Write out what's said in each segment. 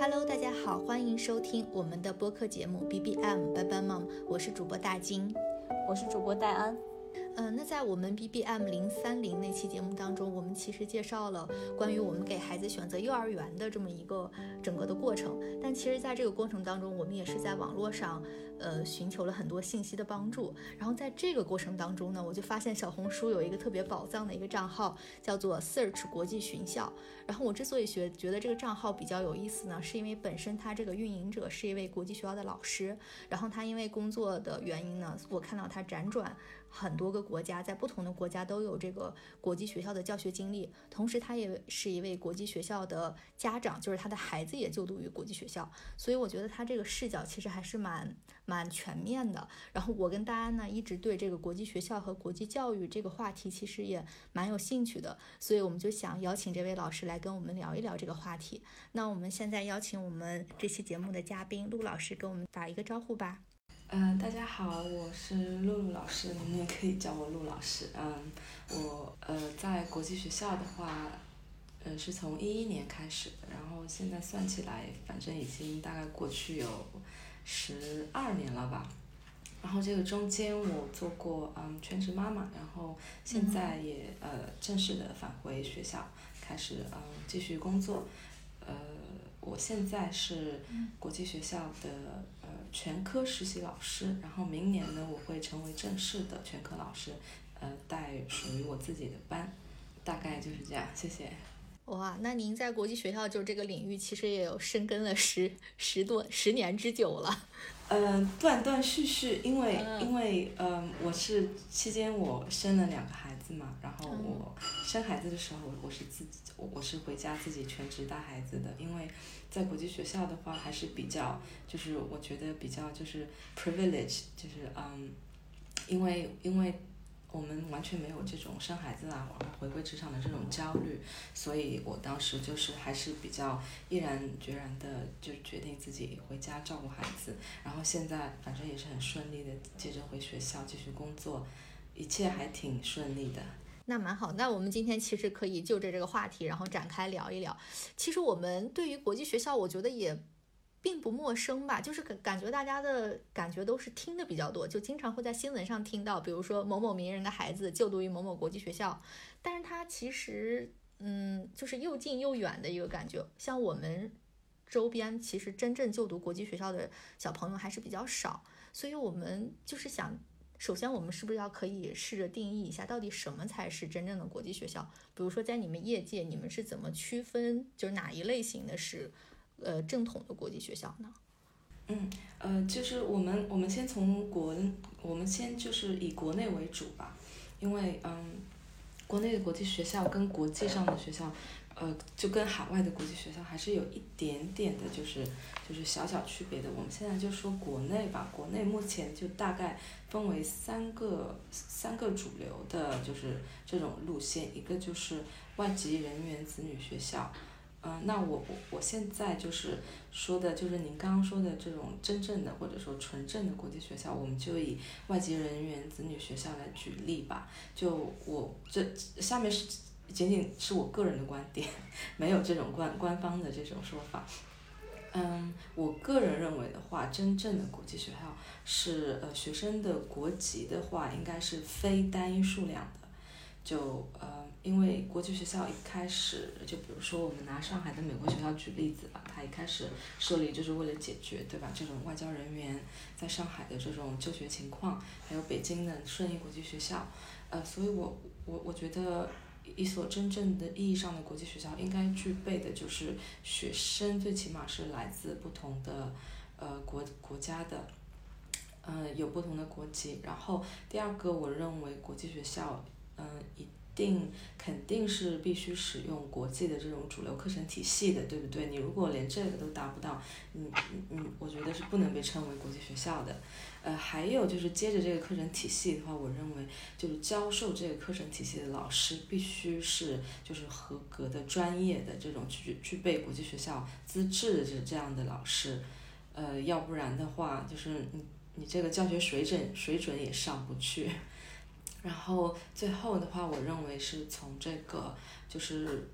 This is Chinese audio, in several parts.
Hello，大家好，欢迎收听我们的播客节目 BBM 班班 Mom，我是主播大金，我是主播戴安。嗯，那在我们 B B M 零三零那期节目当中，我们其实介绍了关于我们给孩子选择幼儿园的这么一个整个的过程。但其实，在这个过程当中，我们也是在网络上，呃，寻求了很多信息的帮助。然后在这个过程当中呢，我就发现小红书有一个特别宝藏的一个账号，叫做 Search 国际学校。然后我之所以学觉得这个账号比较有意思呢，是因为本身他这个运营者是一位国际学校的老师，然后他因为工作的原因呢，我看到他辗转。很多个国家，在不同的国家都有这个国际学校的教学经历，同时他也是一位国际学校的家长，就是他的孩子也就读于国际学校，所以我觉得他这个视角其实还是蛮蛮全面的。然后我跟大安呢一直对这个国际学校和国际教育这个话题其实也蛮有兴趣的，所以我们就想邀请这位老师来跟我们聊一聊这个话题。那我们现在邀请我们这期节目的嘉宾陆老师跟我们打一个招呼吧。嗯，大家好，我是露露老师，你们也可以叫我露老师。嗯，我呃在国际学校的话，呃是从一一年开始的，然后现在算起来，反正已经大概过去有十二年了吧。然后这个中间我做过嗯全职妈妈，然后现在也呃正式的返回学校，开始嗯继续工作。呃，我现在是国际学校的。全科实习老师，然后明年呢，我会成为正式的全科老师，呃，带属于我自己的班，大概就是这样。谢谢。哇，那您在国际学校就这个领域，其实也有深耕了十十多十年之久了。嗯，断断续续，因为因为嗯，我是期间我生了两个孩子嘛，然后我生孩子的时候，我是自己，我是回家自己全职带孩子的，因为在国际学校的话还是比较，就是我觉得比较就是 privilege，就是嗯，因为因为。我们完全没有这种生孩子啊，然后回归职场的这种焦虑，所以我当时就是还是比较毅然决然的就决定自己回家照顾孩子，然后现在反正也是很顺利的，接着回学校继续工作，一切还挺顺利的。那蛮好，那我们今天其实可以就着这个话题，然后展开聊一聊。其实我们对于国际学校，我觉得也。并不陌生吧，就是感感觉大家的感觉都是听的比较多，就经常会在新闻上听到，比如说某某名人的孩子就读于某某国际学校，但是他其实，嗯，就是又近又远的一个感觉。像我们周边，其实真正就读国际学校的小朋友还是比较少，所以我们就是想，首先我们是不是要可以试着定义一下，到底什么才是真正的国际学校？比如说在你们业界，你们是怎么区分，就是哪一类型的是？呃，正统的国际学校呢？嗯，呃，就是我们，我们先从国，我们先就是以国内为主吧，因为嗯，国内的国际学校跟国际上的学校，呃，就跟海外的国际学校还是有一点点的，就是就是小小区别的。我们现在就说国内吧，国内目前就大概分为三个三个主流的，就是这种路线，一个就是外籍人员子女学校。嗯，那我我我现在就是说的，就是您刚刚说的这种真正的或者说纯正的国际学校，我们就以外籍人员子女学校来举例吧。就我这下面是仅仅是我个人的观点，没有这种官官方的这种说法。嗯，我个人认为的话，真正的国际学校是呃学生的国籍的话，应该是非单一数量的。就呃，因为国际学校一开始，就比如说我们拿上海的美国学校举例子吧，它一开始设立就是为了解决，对吧？这种外交人员在上海的这种就学情况，还有北京的顺义国际学校，呃，所以我我我觉得一所真正的意义上的国际学校应该具备的就是学生最起码是来自不同的呃国国家的，呃，有不同的国籍。然后第二个，我认为国际学校。嗯，一定肯定是必须使用国际的这种主流课程体系的，对不对？你如果连这个都达不到，嗯嗯，我觉得是不能被称为国际学校的。呃，还有就是接着这个课程体系的话，我认为就是教授这个课程体系的老师必须是就是合格的、专业的这种具具备国际学校资质的这这样的老师。呃，要不然的话，就是你你这个教学水准水准也上不去。然后最后的话，我认为是从这个就是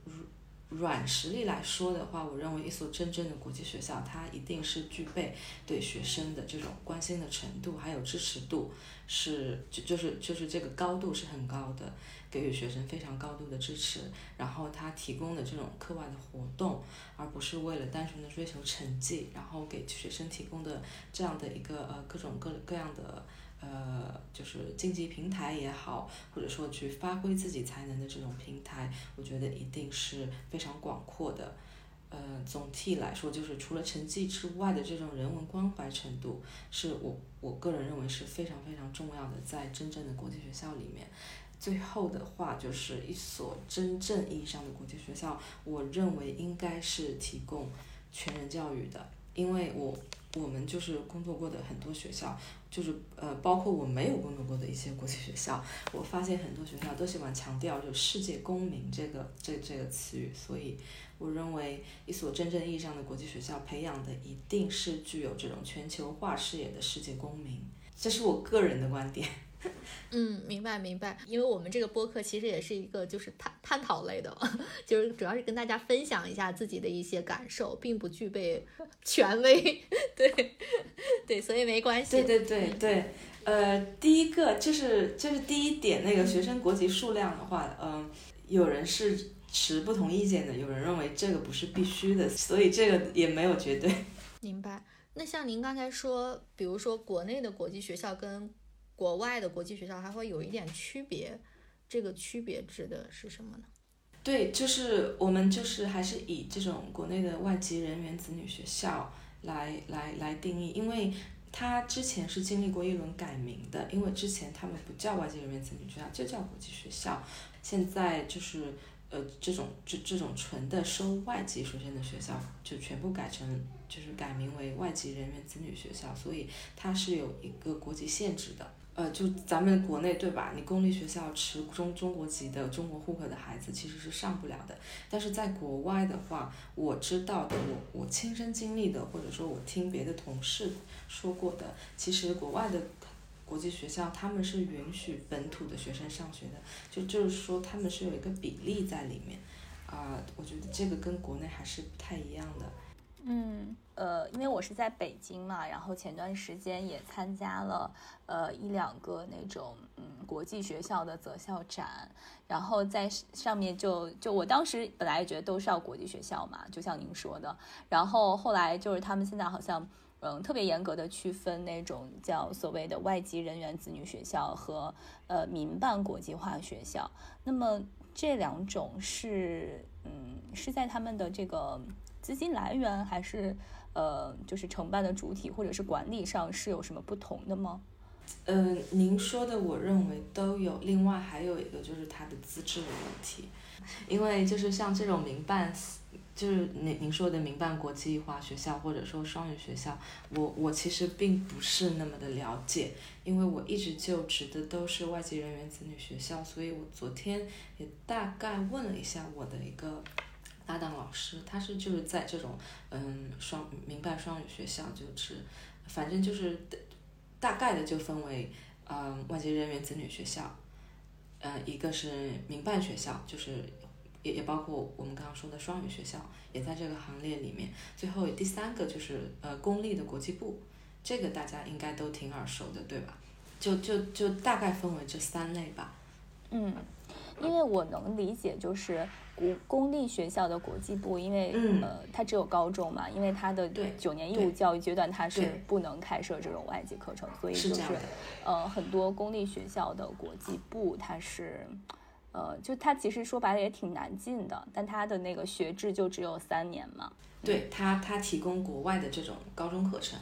软实力来说的话，我认为一所真正的国际学校，它一定是具备对学生的这种关心的程度，还有支持度，是就就是就是这个高度是很高的，给予学生非常高度的支持。然后他提供的这种课外的活动，而不是为了单纯的追求成绩，然后给学生提供的这样的一个呃各种各各样的。呃，就是竞技平台也好，或者说去发挥自己才能的这种平台，我觉得一定是非常广阔的。呃，总体来说，就是除了成绩之外的这种人文关怀程度，是我我个人认为是非常非常重要的，在真正的国际学校里面。最后的话，就是一所真正意义上的国际学校，我认为应该是提供全人教育的，因为我我们就是工作过的很多学校。就是呃，包括我没有工作过的一些国际学校，我发现很多学校都喜欢强调就世界公民这个这这个词语，所以我认为一所真正意义上的国际学校培养的一定是具有这种全球化视野的世界公民，这是我个人的观点。嗯，明白明白，因为我们这个播客其实也是一个就是探探讨类的，就是主要是跟大家分享一下自己的一些感受，并不具备 权威。对对，所以没关系。对对对对，呃，第一个就是就是第一点，那个学生国籍数量的话，嗯，有人是持不同意见的，有人认为这个不是必须的，所以这个也没有绝对。明白。那像您刚才说，比如说国内的国际学校跟国外的国际学校还会有一点区别，这个区别指的是什么呢？对，就是我们就是还是以这种国内的外籍人员子女学校来来来定义，因为它之前是经历过一轮改名的，因为之前他们不叫外籍人员子女学校，就叫国际学校，现在就是呃这种这这种纯的收外籍学生的学校，就全部改成就是改名为外籍人员子女学校，所以它是有一个国籍限制的。呃，就咱们国内对吧？你公立学校持中中国籍的中国户口的孩子其实是上不了的。但是在国外的话，我知道的，我我亲身经历的，或者说我听别的同事说过的，其实国外的国际学校他们是允许本土的学生上学的，就就是说他们是有一个比例在里面。啊，我觉得这个跟国内还是不太一样的。嗯，呃，因为我是在北京嘛，然后前段时间也参加了呃一两个那种嗯国际学校的择校展，然后在上面就就我当时本来也觉得都是要国际学校嘛，就像您说的，然后后来就是他们现在好像嗯特别严格的区分那种叫所谓的外籍人员子女学校和呃民办国际化学校，那么这两种是嗯是在他们的这个。资金来源还是呃，就是承办的主体或者是管理上是有什么不同的吗？嗯，您说的我认为都有。另外还有一个就是它的资质的问题，因为就是像这种民办，就是您您说的民办国际化学校或者说双语学校，我我其实并不是那么的了解，因为我一直就职的都是外籍人员子女学校，所以我昨天也大概问了一下我的一个。搭档老师，他是就是在这种嗯双民办双语学校，就是反正就是大概的就分为嗯外籍人员子女学校，呃一个是民办学校，就是也也包括我们刚刚说的双语学校，也在这个行列里面。最后第三个就是呃公立的国际部，这个大家应该都挺耳熟的，对吧？就就就大概分为这三类吧。嗯，因为我能理解就是。公公立学校的国际部，因为呃，它只有高中嘛，因为它的九年义务教育阶段，它是不能开设这种外籍课程，所以就是呃，很多公立学校的国际部，它是呃，就它其实说白了也挺难进的，但它的那个学制就只有三年嘛。对它，它提供国外的这种高中课程，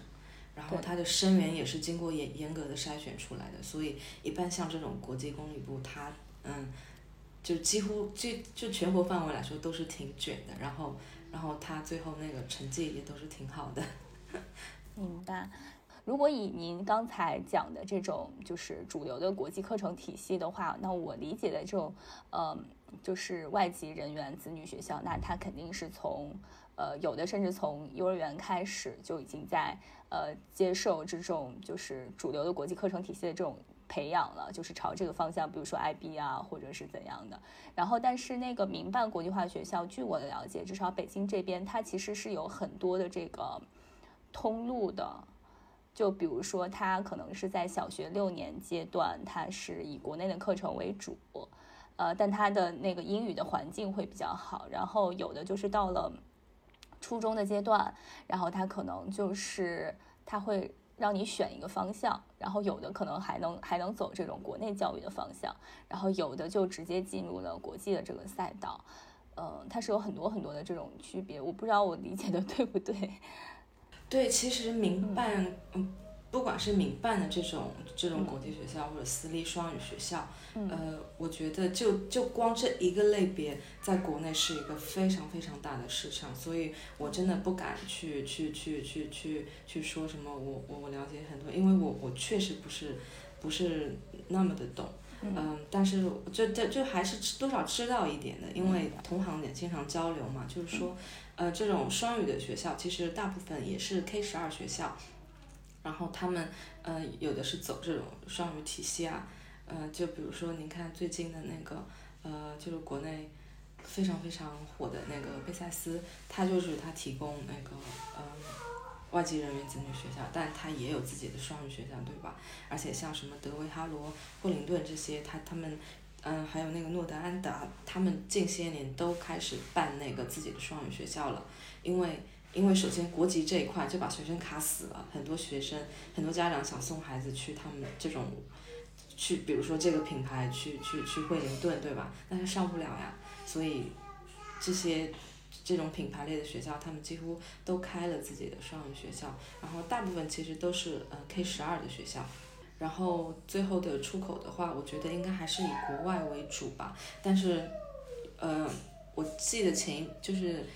然后它的生源也是经过严严格的筛选出来的，所以一般像这种国际公立部，它嗯。就几乎就就全国范围来说都是挺卷的，然后然后他最后那个成绩也都是挺好的。明白。如果以您刚才讲的这种就是主流的国际课程体系的话，那我理解的这种呃就是外籍人员子女学校，那他肯定是从呃有的甚至从幼儿园开始就已经在呃接受这种就是主流的国际课程体系的这种。培养了，就是朝这个方向，比如说 IB 啊，或者是怎样的。然后，但是那个民办国际化学校，据我的了解，至少北京这边，它其实是有很多的这个通路的。就比如说，它可能是在小学六年阶段，它是以国内的课程为主，呃，但它的那个英语的环境会比较好。然后有的就是到了初中的阶段，然后它可能就是它会。让你选一个方向，然后有的可能还能还能走这种国内教育的方向，然后有的就直接进入了国际的这个赛道，嗯，它是有很多很多的这种区别，我不知道我理解的 对不对？对，其实民办，嗯。不管是民办的这种这种国际学校或者私立双语学校，呃，我觉得就就光这一个类别，在国内是一个非常非常大的市场，所以我真的不敢去去去去去去说什么我我我了解很多，因为我我确实不是不是那么的懂，嗯，但是就就就还是多少知道一点的，因为同行也经常交流嘛，就是说，呃，这种双语的学校其实大部分也是 K 十二学校。然后他们，呃，有的是走这种双语体系啊，呃，就比如说您看最近的那个，呃，就是国内非常非常火的那个贝塞斯，他就是他提供那个，嗯，外籍人员子女学校，但他也有自己的双语学校，对吧？而且像什么德维哈罗、布林顿这些，他他们，嗯，还有那个诺德安达，他们近些年都开始办那个自己的双语学校了，因为。因为首先国籍这一块就把学生卡死了，很多学生很多家长想送孩子去他们这种，去比如说这个品牌去去去惠灵顿，对吧？但是上不了呀，所以这些这种品牌类的学校，他们几乎都开了自己的双语学校，然后大部分其实都是呃 K 十二的学校，然后最后的出口的话，我觉得应该还是以国外为主吧，但是呃，我记得前就是。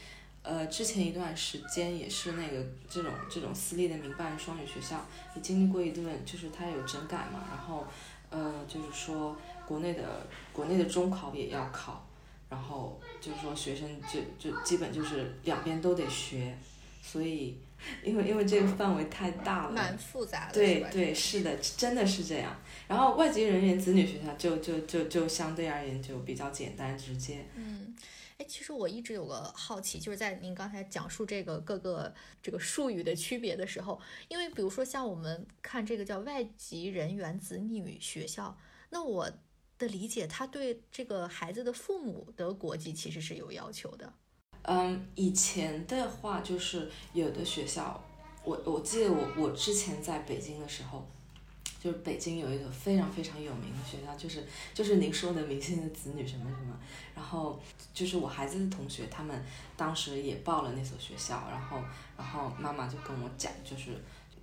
呃，之前一段时间也是那个这种这种私立的民办双语学校，也经历过一段，就是它有整改嘛，然后，呃，就是说国内的国内的中考也要考，然后就是说学生就就基本就是两边都得学，所以因为因为这个范围太大了，蛮复杂的，对对是的，真的是这样。然后外籍人员子女学校就就就就相对而言就比较简单直接。嗯。哎其实我一直有个好奇，就是在您刚才讲述这个各个这个术语的区别的时候，因为比如说像我们看这个叫外籍人员子女学校，那我的理解，他对这个孩子的父母的国籍其实是有要求的。嗯，以前的话就是有的学校，我我记得我我之前在北京的时候。就是北京有一个非常非常有名的学校，就是就是您说的明星的子女什么什么，然后就是我孩子的同学，他们当时也报了那所学校，然后然后妈妈就跟我讲，就是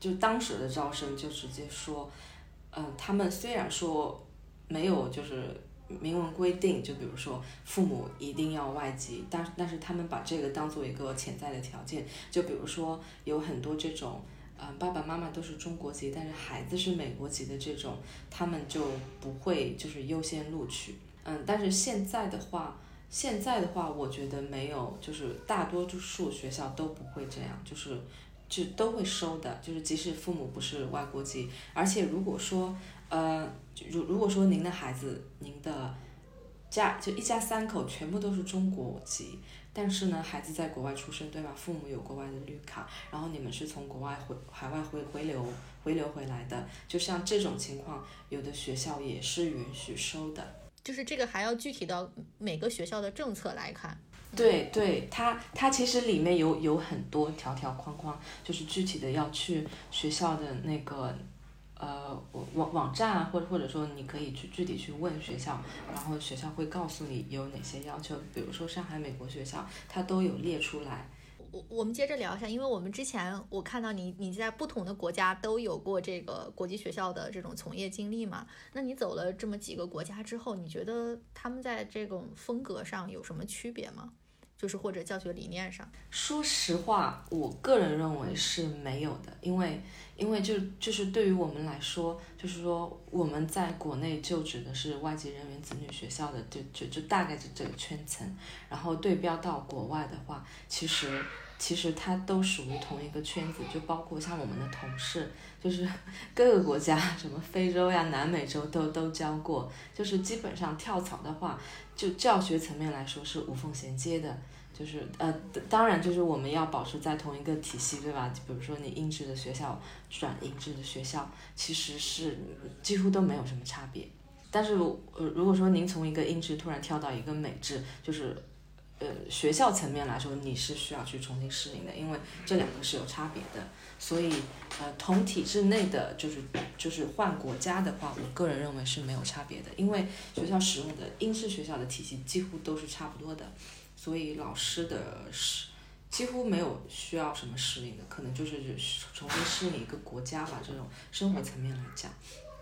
就当时的招生就直接说，嗯，他们虽然说没有就是明文规定，就比如说父母一定要外籍，但但是他们把这个当做一个潜在的条件，就比如说有很多这种。嗯，爸爸妈妈都是中国籍，但是孩子是美国籍的这种，他们就不会就是优先录取。嗯，但是现在的话，现在的话，我觉得没有，就是大多数学校都不会这样，就是就都会收的，就是即使父母不是外国籍，而且如果说，呃，如如果说您的孩子，您的家就一家三口全部都是中国籍。但是呢，孩子在国外出生，对吧？父母有国外的绿卡，然后你们是从国外回海外回回流回流回来的，就像这种情况，有的学校也是允许收的。就是这个还要具体到每个学校的政策来看。对对，它它其实里面有有很多条条框框，就是具体的要去学校的那个。呃，网网站啊，或者或者说你可以去具体去问学校，然后学校会告诉你有哪些要求。比如说上海美国学校，它都有列出来。我我们接着聊一下，因为我们之前我看到你你在不同的国家都有过这个国际学校的这种从业经历嘛。那你走了这么几个国家之后，你觉得他们在这种风格上有什么区别吗？就是或者教学理念上，说实话，我个人认为是没有的，因为因为就就是对于我们来说，就是说我们在国内就指的是外籍人员子女学校的，就就就大概就这个圈层，然后对标到国外的话，其实其实它都属于同一个圈子，就包括像我们的同事，就是 各个国家，什么非洲呀、南美洲都都教过，就是基本上跳槽的话，就教学层面来说是无缝衔接的。就是呃，当然就是我们要保持在同一个体系，对吧？比如说你英制的学校转英制的学校，其实是几乎都没有什么差别。但是呃，如果说您从一个英制突然跳到一个美制，就是呃学校层面来说，你是需要去重新适应的，因为这两个是有差别的。所以呃，同体制内的就是就是换国家的话，我个人认为是没有差别的，因为学校使用的英式学校的体系几乎都是差不多的。所以老师的是几乎没有需要什么适应的，可能就是重新适应一个国家吧。这种生活层面来讲，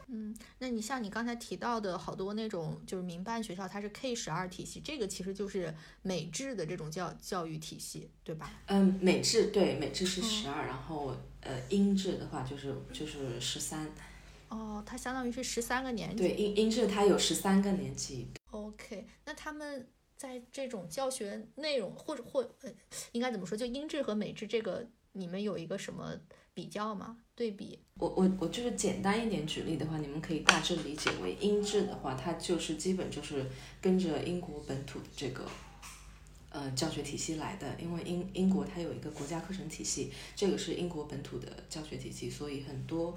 嗯，那你像你刚才提到的好多那种就是民办学校，它是 K 十二体系，这个其实就是美制的这种教教育体系，对吧？嗯，美制对，美制是十二，然后呃英制的话就是就是十三。哦，它相当于是十三个年级。对，英英制它有十三个年级。OK，那他们。在这种教学内容或者或呃，应该怎么说？就英制和美制这个，你们有一个什么比较吗？对比？我我我就是简单一点举例的话，你们可以大致理解为英制的话，它就是基本就是跟着英国本土的这个呃教学体系来的。因为英英国它有一个国家课程体系，这个是英国本土的教学体系，所以很多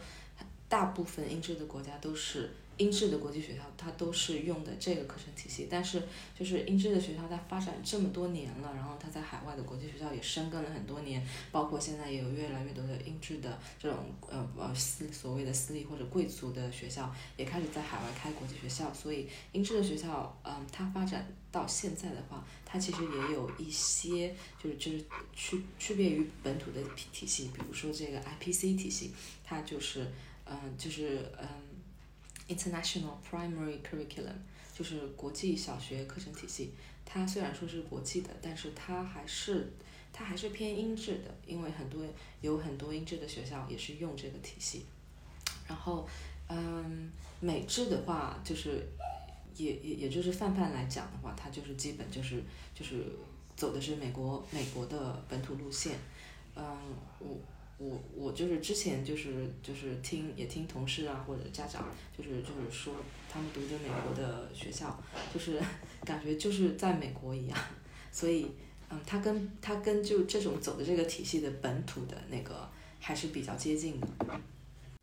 大部分英制的国家都是。英制的国际学校，它都是用的这个课程体系，但是就是英制的学校，它发展这么多年了，然后它在海外的国际学校也深耕了很多年，包括现在也有越来越多的英制的这种呃呃私所谓的私立或者贵族的学校也开始在海外开国际学校，所以英制的学校，嗯，它发展到现在的话，它其实也有一些就是就是区区别于本土的体体系，比如说这个 IPC 体系，它就是嗯就是嗯。International Primary Curriculum 就是国际小学课程体系，它虽然说是国际的，但是它还是它还是偏英制的，因为很多有很多英制的学校也是用这个体系。然后，嗯，美制的话，就是也也也就是泛泛来讲的话，它就是基本就是就是走的是美国美国的本土路线。嗯，我。我我就是之前就是就是听也听同事啊或者家长就是就是说他们读的美国的学校，就是 感觉就是在美国一样，所以嗯，他跟他跟就这种走的这个体系的本土的那个还是比较接近的。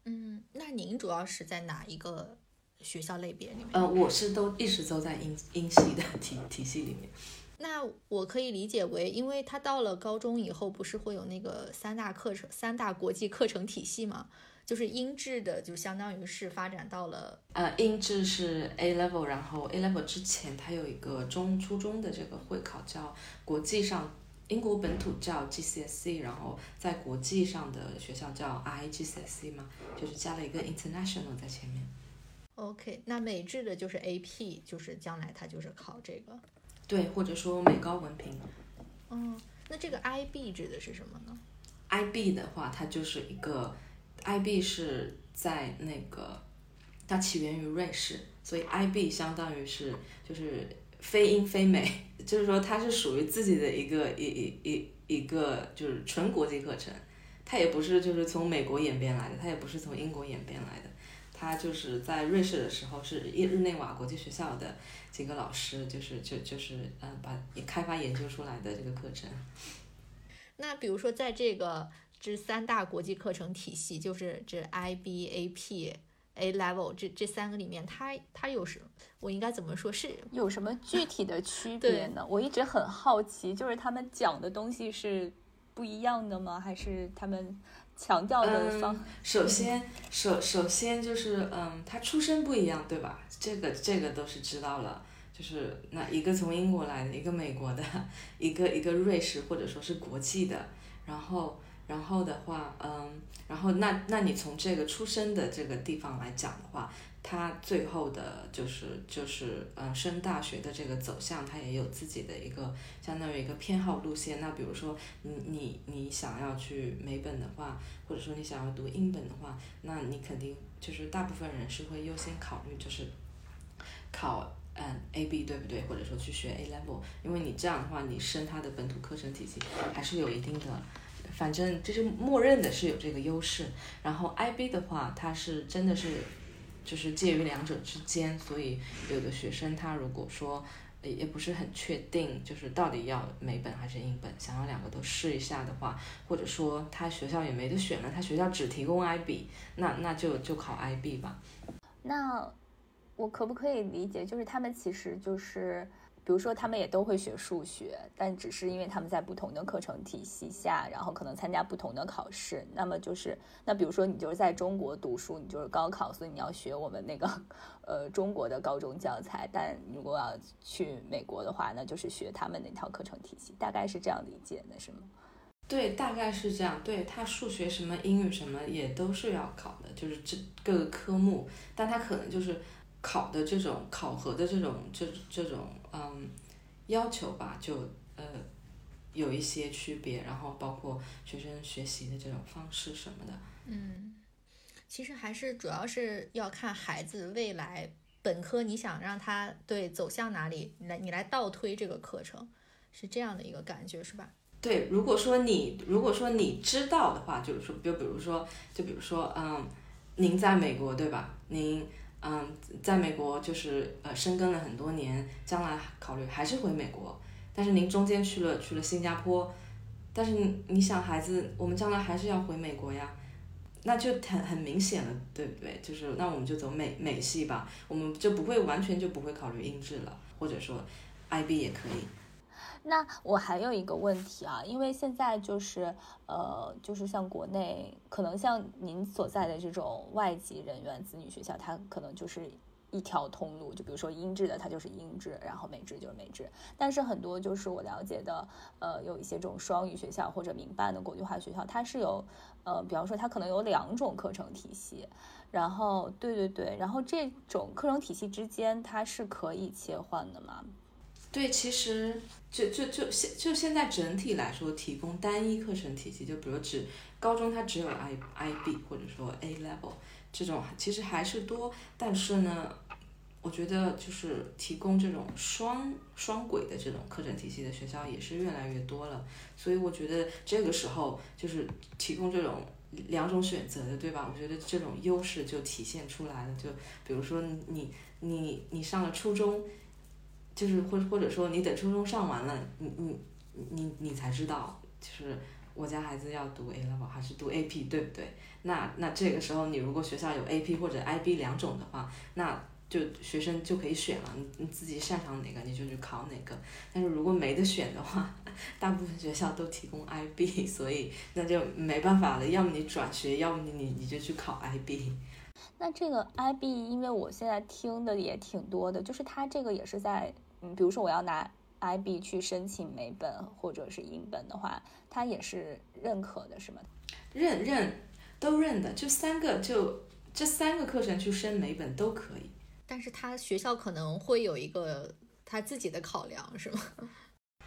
嗯，那您主要是在哪一个学校类别里面？呃，我是都一直都在英英系的体体系里面。那我可以理解为，因为他到了高中以后，不是会有那个三大课程、三大国际课程体系吗？就是英制的，就相当于是发展到了呃，英制是 A level，然后 A level 之前它有一个中初中的这个会考，叫国际上英国本土叫 GCSE，然后在国际上的学校叫 IGCSE 嘛，就是加了一个 international 在前面。OK，那美制的就是 AP，就是将来它就是考这个。对，或者说美高文凭。嗯，那这个 IB 指的是什么呢？IB 的话，它就是一个 IB 是在那个，它起源于瑞士，所以 IB 相当于是就是非英非美，就是说它是属于自己的一个一一一一个就是纯国际课程，它也不是就是从美国演变来的，它也不是从英国演变来的。他就是在瑞士的时候，是日内瓦国际学校的几个老师，就是就就是嗯，把开发研究出来的这个课程。那比如说，在这个这三大国际课程体系，就是这 IB、AP、A Level 这这三个里面，它它有什我应该怎么说？是有什么具体的区别呢？我一直很好奇，就是他们讲的东西是不一样的吗？还是他们？强调的方，首先，首首先就是，嗯，他出身不一样，对吧？这个这个都是知道了，就是那一个从英国来的，一个美国的，一个一个瑞士或者说是国际的，然后然后的话，嗯，然后那那你从这个出生的这个地方来讲的话。他最后的就是就是呃升大学的这个走向，他也有自己的一个相当于一个偏好路线。那比如说你你你想要去美本的话，或者说你想要读英本的话，那你肯定就是大部分人是会优先考虑就是考嗯 A B 对不对？或者说去学 A level，因为你这样的话，你升它的本土课程体系还是有一定的，反正就是默认的是有这个优势。然后 I B 的话，它是真的是就是介于两者之间，所以有的学生他如果说也也不是很确定，就是到底要美本还是英本，想要两个都试一下的话，或者说他学校也没得选了，他学校只提供 I B，那那就就考 I B 吧。那我可不可以理解，就是他们其实就是，比如说他们也都会学数学，但只是因为他们在不同的课程体系下，然后可能参加不同的考试。那么就是，那比如说你就是在中国读书，你就是高考，所以你要学我们那个呃中国的高中教材。但如果要去美国的话，那就是学他们那套课程体系，大概是这样理解的，是吗？对，大概是这样。对他数学什么英语什么也都是要考的，就是这各个科目，但他可能就是考的这种考核的这种这这种嗯要求吧，就呃有一些区别，然后包括学生学习的这种方式什么的。嗯，其实还是主要是要看孩子未来本科你想让他对走向哪里，你来你来倒推这个课程，是这样的一个感觉，是吧？对，如果说你如果说你知道的话，就是说，就比如说，就比如说，嗯，您在美国对吧？您嗯，在美国就是呃生根了很多年，将来考虑还是回美国，但是您中间去了去了新加坡，但是你想孩子，我们将来还是要回美国呀，那就很很明显了，对不对？就是那我们就走美美系吧，我们就不会完全就不会考虑英制了，或者说 IB 也可以。那我还有一个问题啊，因为现在就是呃，就是像国内，可能像您所在的这种外籍人员子女学校，它可能就是一条通路，就比如说英制的，它就是英制，然后美制就是美制。但是很多就是我了解的，呃，有一些这种双语学校或者民办的国际化学校，它是有呃，比方说它可能有两种课程体系，然后对对对，然后这种课程体系之间它是可以切换的吗？对，其实就就就现就现在整体来说，提供单一课程体系，就比如只高中它只有 I I B 或者说 A level 这种，其实还是多。但是呢，我觉得就是提供这种双双轨的这种课程体系的学校也是越来越多了。所以我觉得这个时候就是提供这种两种选择的，对吧？我觉得这种优势就体现出来了。就比如说你你你上了初中。就是或或者说你等初中上完了，你你你你才知道，就是我家孩子要读 A level 还是读 AP，对不对？那那这个时候你如果学校有 AP 或者 IB 两种的话，那就学生就可以选了，你你自己擅长哪个你就去考哪个。但是如果没得选的话，大部分学校都提供 IB，所以那就没办法了，要么你转学，要么你你你就去考 IB。那这个 IB，因为我现在听的也挺多的，就是它这个也是在。嗯，比如说我要拿 IB 去申请美本或者是英本的话，它也是认可的，是吗？认认都认的，就三个就这三个课程去申美本都可以。但是他学校可能会有一个他自己的考量，是吗？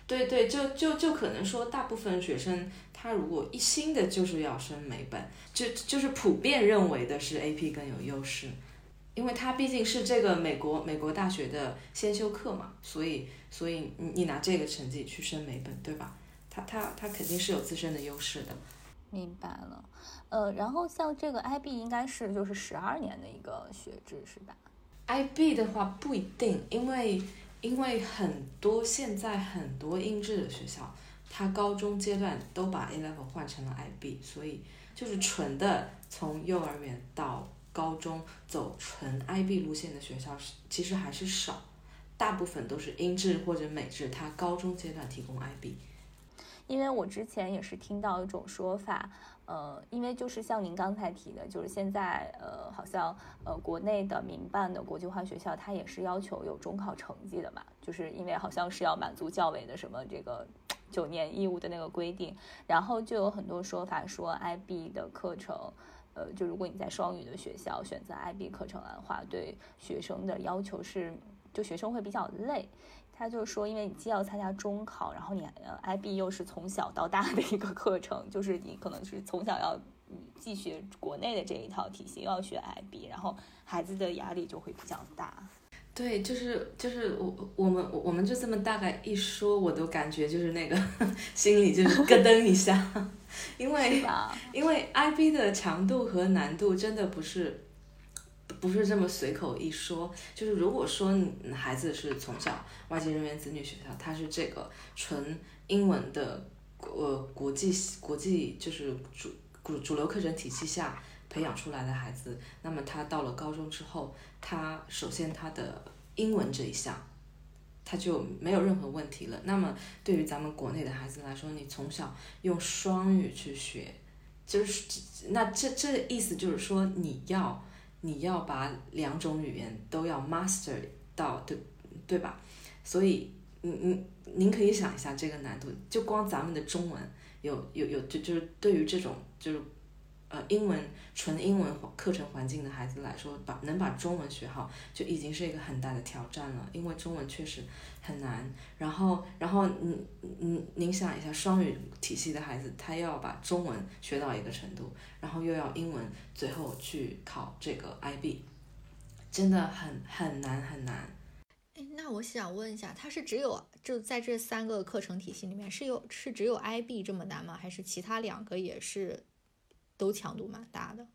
对对，就就就可能说，大部分学生他如果一心的就是要升美本，就就是普遍认为的是 AP 更有优势。因为它毕竟是这个美国美国大学的先修课嘛，所以所以你你拿这个成绩去升美本，对吧？它它它肯定是有自身的优势的。明白了，呃，然后像这个 IB 应该是就是十二年的一个学制是吧？IB 的话不一定，因为因为很多现在很多英制的学校，它高中阶段都把 A level 换成了 IB，所以就是纯的从幼儿园到。高中走纯 IB 路线的学校是其实还是少，大部分都是英制或者美制，它高中阶段提供 IB。因为我之前也是听到一种说法，呃，因为就是像您刚才提的，就是现在呃，好像呃，国内的民办的国际化学校，它也是要求有中考成绩的嘛，就是因为好像是要满足教委的什么这个 九年义务的那个规定，然后就有很多说法说 IB 的课程。呃，就如果你在双语的学校选择 IB 课程的话，对学生的要求是，就学生会比较累。他就说，因为你既要参加中考，然后你 IB 又是从小到大的一个课程，就是你可能是从小要既学国内的这一套体系，又要学 IB，然后孩子的压力就会比较大。对，就是就是我我们我们就这么大概一说，我都感觉就是那个心里就是咯噔一下，因为因为 IB 的强度和难度真的不是不是这么随口一说。就是如果说孩子是从小外籍人员子女学校，他是这个纯英文的呃国际国际就是主主主流课程体系下培养出来的孩子，那么他到了高中之后。他首先他的英文这一项，他就没有任何问题了。那么对于咱们国内的孩子来说，你从小用双语去学，就是那这这意思就是说你要你要把两种语言都要 master 到，对对吧？所以，嗯嗯，您可以想一下这个难度，就光咱们的中文有有有就就是对于这种就是。呃，英文纯英文课程环境的孩子来说，把能把中文学好，就已经是一个很大的挑战了。因为中文确实很难。然后，然后，嗯嗯，您想一下，双语体系的孩子，他要把中文学到一个程度，然后又要英文，最后去考这个 IB，真的很很难很难。哎，那我想问一下，他是只有就在这三个课程体系里面，是有是只有 IB 这么难吗？还是其他两个也是？都强度蛮大的，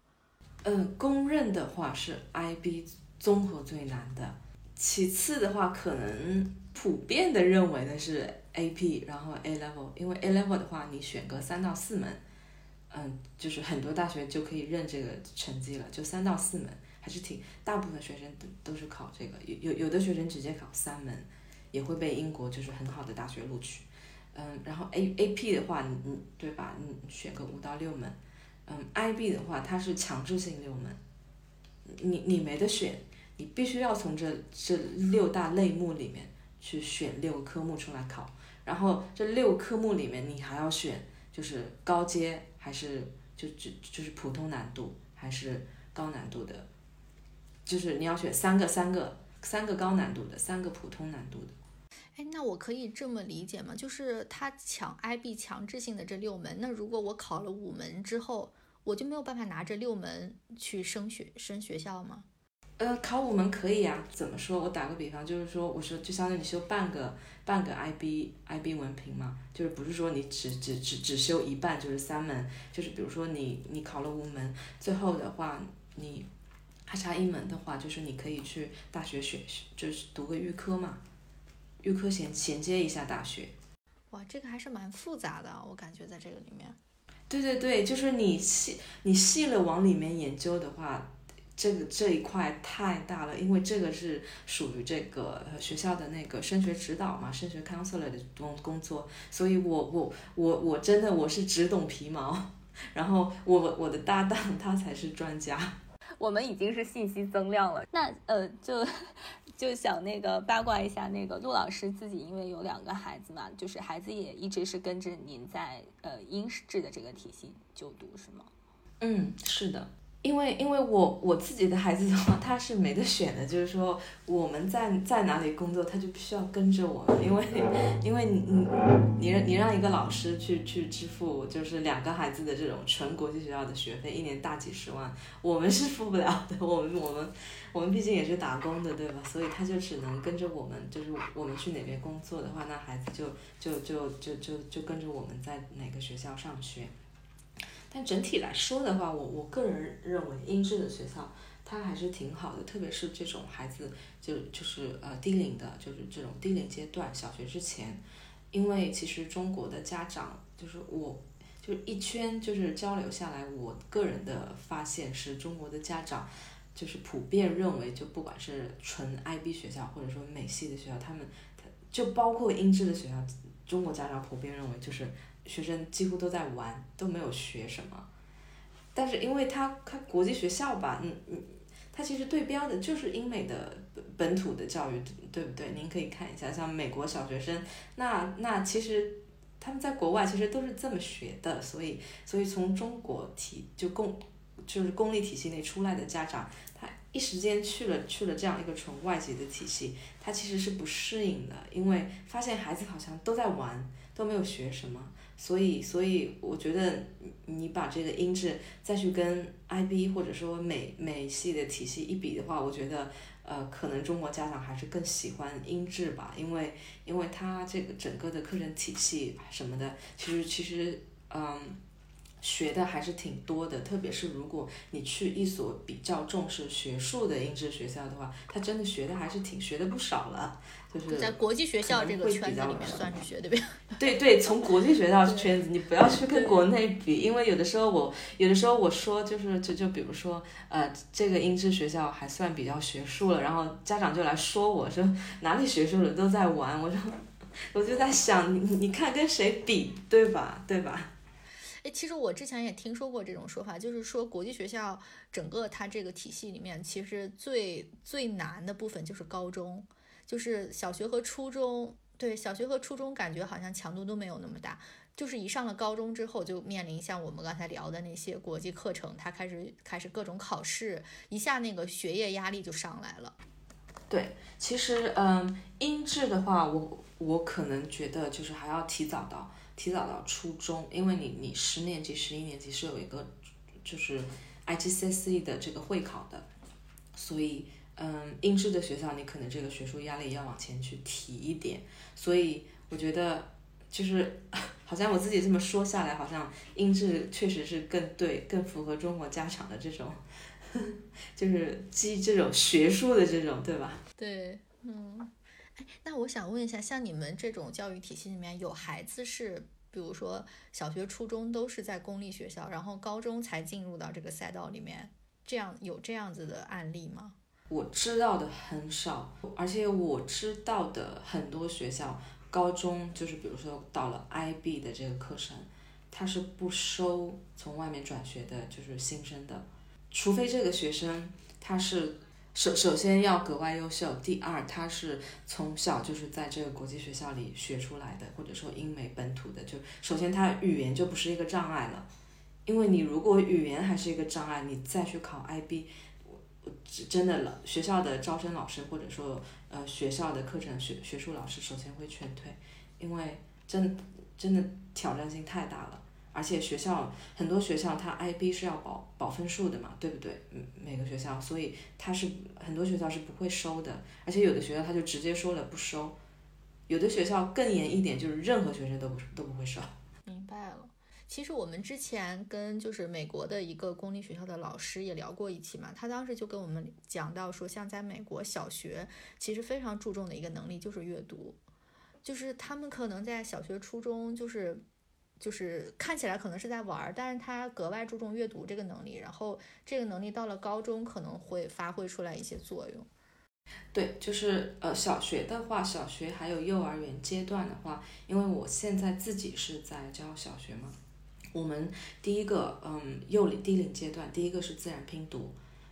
嗯，公认的话是 IB 综合最难的，其次的话可能普遍的认为的是 AP，然后 A level，因为 A level 的话你选个三到四门，嗯，就是很多大学就可以认这个成绩了，就三到四门还是挺，大部分学生都都是考这个，有有有的学生直接考三门，也会被英国就是很好的大学录取，嗯，然后 A AP 的话，你你对吧？你选个五到六门。嗯，IB 的话，它是强制性六门，你你没得选，你必须要从这这六大类目里面去选六个科目出来考，然后这六科目里面你还要选，就是高阶还是就就就是普通难度还是高难度的，就是你要选三个三个三个高难度的，三个普通难度的。哎，那我可以这么理解吗？就是他抢 IB 强制性的这六门，那如果我考了五门之后，我就没有办法拿这六门去升学升学校吗？呃，考五门可以啊。怎么说？我打个比方，就是说，我说就相当于你修半个半个 IB IB 文凭嘛，就是不是说你只只只只修一半，就是三门，就是比如说你你考了五门，最后的话你还差一门的话，就是你可以去大学学，就是读个预科嘛。预科衔衔接一下大学，哇，这个还是蛮复杂的，我感觉在这个里面。对对对，就是你细你细了往里面研究的话，这个这一块太大了，因为这个是属于这个学校的那个升学指导嘛，升学 counselor 的工工作，所以我我我我真的我是只懂皮毛，然后我我的搭档他才是专家，我们已经是信息增量了，那呃就。就想那个八卦一下，那个陆老师自己因为有两个孩子嘛，就是孩子也一直是跟着您在呃英式制的这个体系就读，是吗？嗯，是的。因为因为我我自己的孩子的话，他是没得选的，就是说我们在在哪里工作，他就必须要跟着我们，因为 因为你你你让你让一个老师去去支付，就是两个孩子的这种纯国际学校的学费，一年大几十万，我们是付不了的，我们我们我们毕竟也是打工的，对吧？所以他就只能跟着我们，就是我们去哪边工作的话，那孩子就就就就就就跟着我们在哪个学校上学。但整体来说的话，我我个人认为英制的学校它还是挺好的，特别是这种孩子就就是呃低龄的，就是这种低龄阶段小学之前，因为其实中国的家长就是我就是一圈就是交流下来，我个人的发现是中国的家长就是普遍认为，就不管是纯 IB 学校或者说美系的学校，他们就包括英制的学校，中国家长普遍认为就是。学生几乎都在玩，都没有学什么。但是因为他他国际学校吧，嗯嗯，他其实对标的就是英美的本土的教育，对不对？您可以看一下，像美国小学生，那那其实他们在国外其实都是这么学的，所以所以从中国体就公就是公立体系内出来的家长，他一时间去了去了这样一个纯外籍的体系，他其实是不适应的，因为发现孩子好像都在玩，都没有学什么。所以，所以我觉得你把这个音质再去跟 IB 或者说美美系的体系一比的话，我觉得，呃，可能中国家长还是更喜欢音质吧，因为，因为它这个整个的课程体系什么的，其实，其实，嗯。学的还是挺多的，特别是如果你去一所比较重视学术的音质学校的话，他真的学的还是挺学的不少了。就是在国际学校这个圈子里面算是学的比较。对对，从国际学校圈子，你不要去跟国内比，因为有的时候我有的时候我说就是就就比如说呃这个音质学校还算比较学术了，然后家长就来说我说哪里学术了都在玩，我说我就在想你你看跟谁比对吧对吧？哎，其实我之前也听说过这种说法，就是说国际学校整个它这个体系里面，其实最最难的部分就是高中，就是小学和初中。对，小学和初中感觉好像强度都没有那么大，就是一上了高中之后，就面临像我们刚才聊的那些国际课程，它开始开始各种考试，一下那个学业压力就上来了。对，其实嗯，音质的话，我我可能觉得就是还要提早到。提早到初中，因为你你十年级、十一年级是有一个就是 IGCSE 的这个会考的，所以嗯，音质的学校你可能这个学术压力要往前去提一点，所以我觉得就是 好像我自己这么说下来，好像音质确实是更对、更符合中国家长的这种，就是基这种学术的这种，对吧？对，嗯。那我想问一下，像你们这种教育体系里面有孩子是，比如说小学、初中都是在公立学校，然后高中才进入到这个赛道里面，这样有这样子的案例吗？我知道的很少，而且我知道的很多学校，高中就是比如说到了 IB 的这个课程，他是不收从外面转学的，就是新生的，除非这个学生他是。首首先要格外优秀，第二他是从小就是在这个国际学校里学出来的，或者说英美本土的，就首先他语言就不是一个障碍了，因为你如果语言还是一个障碍，你再去考 IB，我我真的了，学校的招生老师或者说呃学校的课程学学术老师首先会劝退，因为真真的挑战性太大了。而且学校很多学校，它 IB 是要保保分数的嘛，对不对？每个学校，所以它是很多学校是不会收的。而且有的学校他就直接说了不收，有的学校更严一点，就是任何学生都不都不会收。明白了。其实我们之前跟就是美国的一个公立学校的老师也聊过一期嘛，他当时就跟我们讲到说，像在美国小学其实非常注重的一个能力就是阅读，就是他们可能在小学、初中就是。就是看起来可能是在玩儿，但是他格外注重阅读这个能力，然后这个能力到了高中可能会发挥出来一些作用。对，就是呃，小学的话，小学还有幼儿园阶段的话，因为我现在自己是在教小学嘛，我们第一个嗯幼龄低龄阶段，第一个是自然拼读，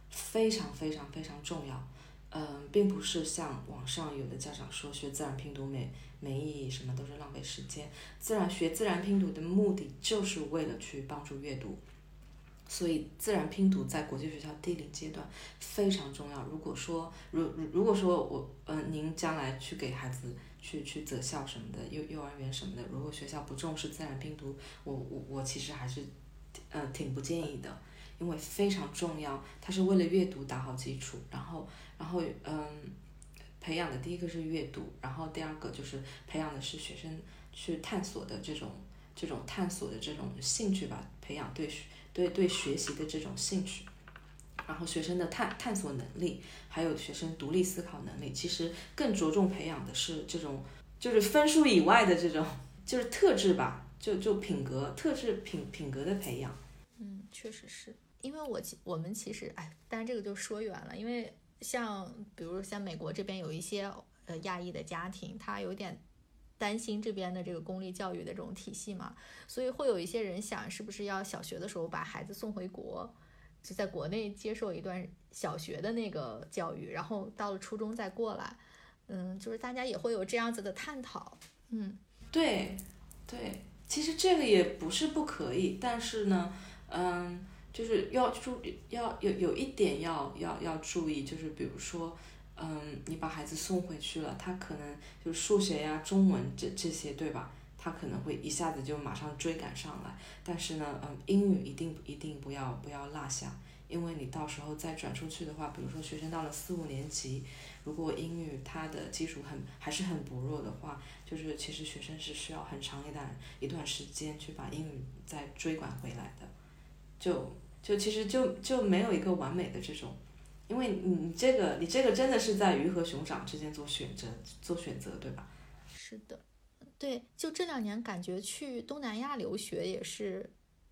非常非常非常重要。嗯，并不是像网上有的家长说学自然拼读没没意义，什么都是浪费时间。自然学自然拼读的目的就是为了去帮助阅读，所以自然拼读在国际学校低龄阶段非常重要。如果说如如果说我嗯您将来去给孩子去去择校什么的幼幼儿园什么的，如果学校不重视自然拼读，我我我其实还是嗯挺不建议的。因为非常重要，它是为了阅读打好基础，然后，然后，嗯，培养的第一个是阅读，然后第二个就是培养的是学生去探索的这种这种探索的这种兴趣吧，培养对学对对学习的这种兴趣，然后学生的探探索能力，还有学生独立思考能力，其实更着重培养的是这种就是分数以外的这种就是特质吧，就就品格特质品品格的培养。嗯，确实是。因为我其我们其实哎，但是这个就说远了。因为像比如像美国这边有一些呃亚裔的家庭，他有点担心这边的这个公立教育的这种体系嘛，所以会有一些人想，是不是要小学的时候把孩子送回国，就在国内接受一段小学的那个教育，然后到了初中再过来。嗯，就是大家也会有这样子的探讨。嗯，对对，其实这个也不是不可以，但是呢，嗯。就是要注要有有一点要要要注意，就是比如说，嗯，你把孩子送回去了，他可能就是数学呀、中文这这些，对吧？他可能会一下子就马上追赶上来。但是呢，嗯，英语一定一定不要不要落下，因为你到时候再转出去的话，比如说学生到了四五年级，如果英语他的基础很还是很薄弱的话，就是其实学生是需要很长一段一段时间去把英语再追赶回来的，就就其实就就没有一个完美的这种。因为你这个，你这个真的是在鱼和熊掌之间做选择，做选择，对吧？是的，对，就这两年感觉去东南亚留学也是，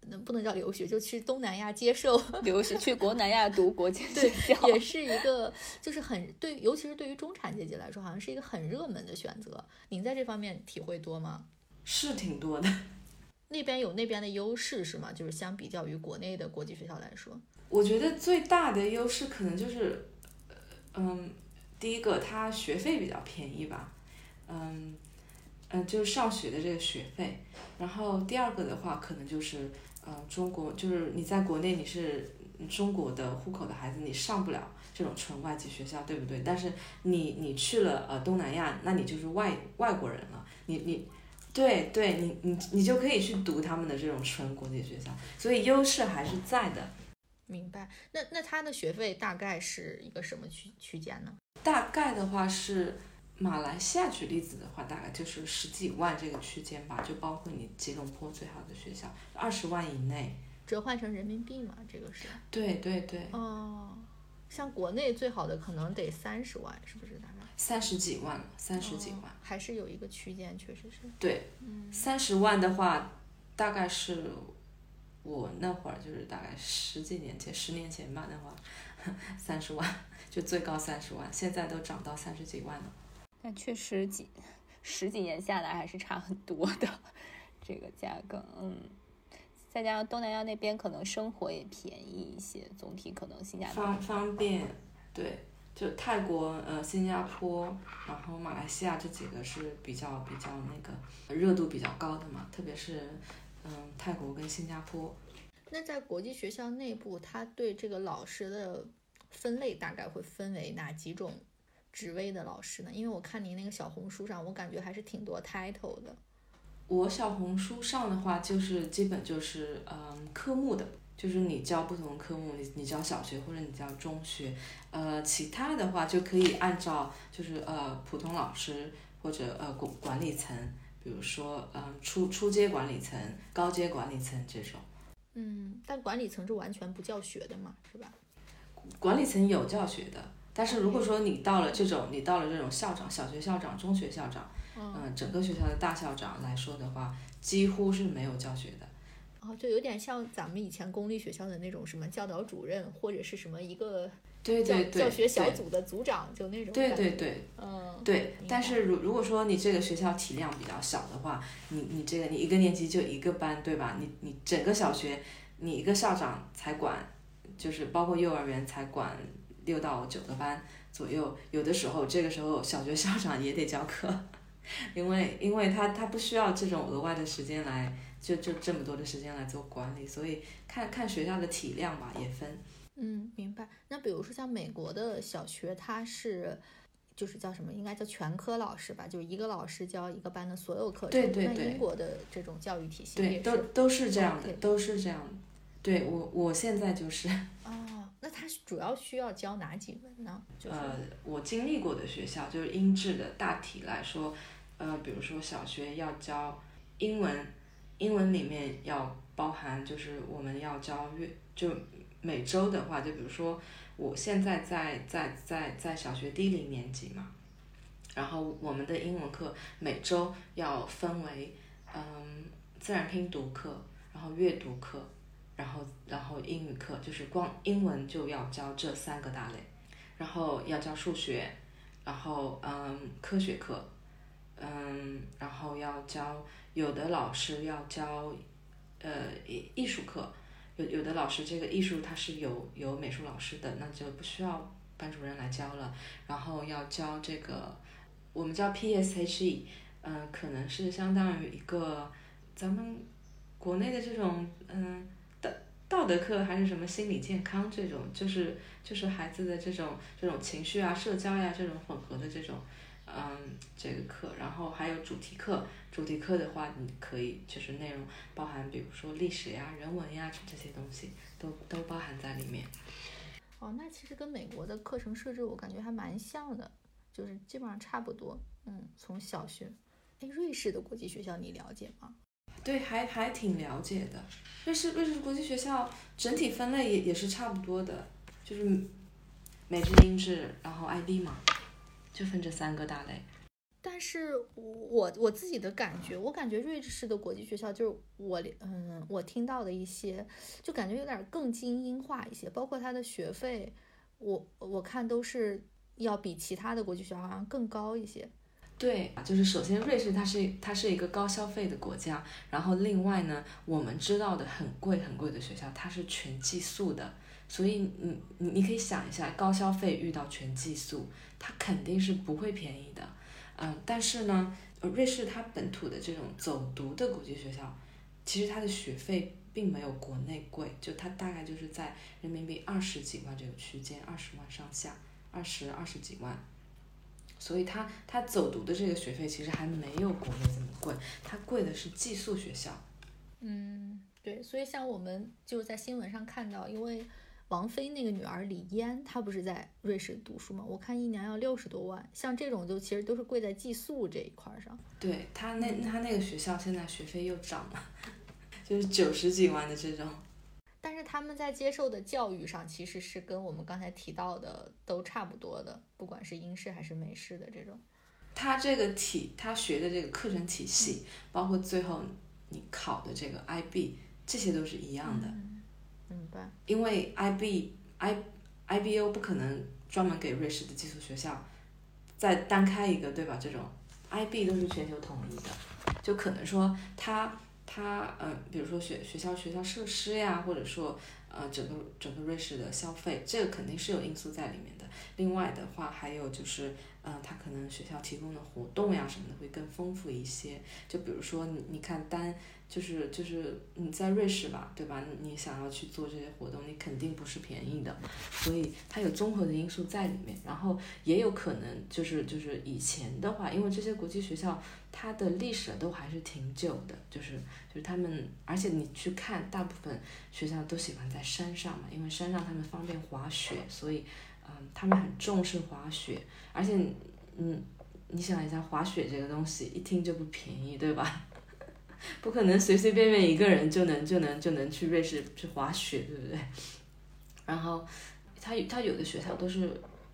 能不能叫留学，就去东南亚接受留学，去国南亚读国际学校，也是一个，就是很对，尤其是对于中产阶级来说，好像是一个很热门的选择。您在这方面体会多吗？是挺多的。那边有那边的优势是吗？就是相比较于国内的国际学校来说。我觉得最大的优势可能就是，嗯，第一个它学费比较便宜吧，嗯，嗯，就是上学的这个学费。然后第二个的话，可能就是，呃，中国就是你在国内你是中国的户口的孩子，你上不了这种纯外籍学校，对不对？但是你你去了呃东南亚，那你就是外外国人了，你你，对对，你你你就可以去读他们的这种纯国际学校，所以优势还是在的。明白，那那他的学费大概是一个什么区区间呢？大概的话是马来西亚举例子的话，大概就是十几万这个区间吧，就包括你吉隆坡最好的学校，二十万以内，折换成人民币嘛，这个是？对对对。哦，像国内最好的可能得三十万，是不是？三十几万，三十几万，还是有一个区间，确实是。对，嗯，三十万的话，大概是。我那会儿就是大概十几年前，十年前吧，那会儿三十万就最高三十万，现在都涨到三十几万了。但确实几十几年下来还是差很多的这个价格，嗯，再加上东南亚那边可能生活也便宜一些，总体可能性价比方方便。对，就泰国、呃新加坡，然后马来西亚这几个是比较比较那个热度比较高的嘛，特别是。嗯，泰国跟新加坡。那在国际学校内部，他对这个老师的分类大概会分为哪几种职位的老师呢？因为我看您那个小红书上，我感觉还是挺多 title 的。我小红书上的话，就是基本就是嗯科目的，就是你教不同科目，你你教小学或者你教中学，呃，其他的话就可以按照就是呃普通老师或者呃管管理层。比如说，嗯，初初阶管理层、高阶管理层这种，嗯，但管理层是完全不教学的嘛，是吧？管理层有教学的，但是如果说你到了这种，你到了这种校长、小学校长、中学校长，嗯，整个学校的大校长来说的话，几乎是没有教学的。哦，就有点像咱们以前公立学校的那种什么教导主任，或者是什么一个。对对对，教学小组的组长就那种。对对对，嗯，对。但是如如果说你这个学校体量比较小的话，你你这个你一个年级就一个班，对吧？你你整个小学你一个校长才管，就是包括幼儿园才管六到九个班左右。有的时候这个时候小学校长也得教课，因为因为他他不需要这种额外的时间来就就这么多的时间来做管理，所以看看学校的体量吧，也分。嗯，明白。那比如说像美国的小学，它是就是叫什么？应该叫全科老师吧？就一个老师教一个班的所有课程。对对对。英国的这种教育体系对都都是这样的，都是这样的。对我我现在就是。哦，那他主要需要教哪几门呢？就呃，我经历过的学校就是英制的，大体来说，呃，比如说小学要教英文，英文里面要包含就是我们要教粤就。每周的话，就比如说我现在在在在在小学低零年级嘛，然后我们的英文课每周要分为嗯自然拼读课，然后阅读课，然后然后英语课，就是光英文就要教这三个大类，然后要教数学，然后嗯科学课，嗯然后要教有的老师要教呃艺艺术课。有有的老师这个艺术他是有有美术老师的，那就不需要班主任来教了。然后要教这个，我们叫 PSHE，嗯，可能是相当于一个咱们国内的这种嗯道道德课还是什么心理健康这种，就是就是孩子的这种这种情绪啊、社交呀这种混合的这种，嗯，这个课，然后还有主题课。主题课的话，你可以就是内容包含，比如说历史呀、人文呀这些东西，都都包含在里面。哦，那其实跟美国的课程设置我感觉还蛮像的，就是基本上差不多。嗯，从小学，哎，瑞士的国际学校你了解吗？对，还还挺了解的。瑞士瑞士国际学校整体分类也也是差不多的，就是美制、英制，然后 IB 嘛。就分这三个大类，但是我我自己的感觉，我感觉瑞士的国际学校就是我嗯，我听到的一些，就感觉有点更精英化一些，包括它的学费，我我看都是要比其他的国际学校好像更高一些。对，就是首先瑞士它是它是一个高消费的国家，然后另外呢，我们知道的很贵很贵的学校，它是全寄宿的。所以你你你可以想一下，高消费遇到全寄宿，它肯定是不会便宜的，嗯，但是呢，瑞士它本土的这种走读的国际学校，其实它的学费并没有国内贵，就它大概就是在人民币二十几万这个区间，二十万上下，二十二十几万，所以它它走读的这个学费其实还没有国内这么贵，它贵的是寄宿学校。嗯，对，所以像我们就在新闻上看到，因为。王菲那个女儿李嫣，她不是在瑞士读书吗？我看一年要六十多万，像这种就其实都是贵在寄宿这一块上。对她那她那个学校现在学费又涨了，就是九十几万的这种。但是他们在接受的教育上其实是跟我们刚才提到的都差不多的，不管是英式还是美式的这种。他这个体他学的这个课程体系，包括最后你考的这个 IB，这些都是一样的。白，因为 IB I IBO 不可能专门给瑞士的寄宿学校再单开一个，对吧？这种 IB 都是全球统一的，就可能说他他嗯，比如说学学校学校设施呀，或者说呃整个整个瑞士的消费，这个肯定是有因素在里面的。另外的话，还有就是嗯，他可能学校提供的活动呀什么的会更丰富一些。就比如说你你看单。就是就是你在瑞士吧，对吧？你想要去做这些活动，你肯定不是便宜的，所以它有综合的因素在里面。然后也有可能就是就是以前的话，因为这些国际学校它的历史都还是挺久的，就是就是他们，而且你去看，大部分学校都喜欢在山上嘛，因为山上他们方便滑雪，所以嗯，他们很重视滑雪。而且嗯，你想一下，滑雪这个东西一听就不便宜，对吧？不可能随随便便一个人就能就能就能去瑞士去滑雪，对不对？然后，他他有的学校都是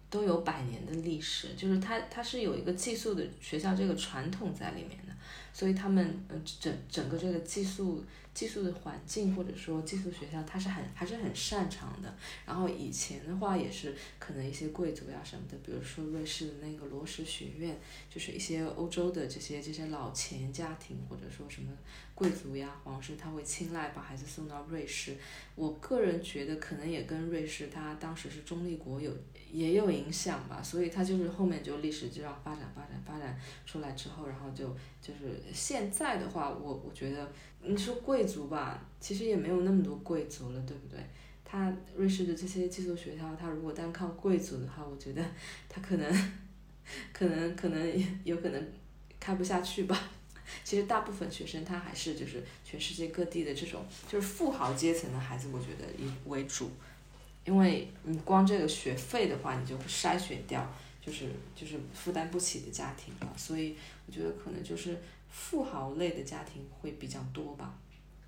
都有百年的历史，就是他他是有一个寄宿的学校这个传统在里面的，所以他们嗯整整个这个寄宿。寄宿的环境或者说寄宿学校，他是很还是很擅长的。然后以前的话也是可能一些贵族呀什么的，比如说瑞士的那个罗什学院，就是一些欧洲的这些这些老钱家庭或者说什么贵族呀皇室，他会青睐把孩子送到瑞士。我个人觉得可能也跟瑞士他当时是中立国有也有影响吧，所以他就是后面就历史就要发展发展发展出来之后，然后就就是现在的话，我我觉得。你说贵族吧，其实也没有那么多贵族了，对不对？他瑞士的这些寄宿学校，他如果单靠贵族的话，我觉得他可能，可能 可能有可能开不下去吧。其实大部分学生他还是就是全世界各地的这种就是富豪阶层的孩子，我觉得以为主，因为你光这个学费的话，你就会筛选掉就是就是负担不起的家庭了，所以我觉得可能就是。富豪类的家庭会比较多吧？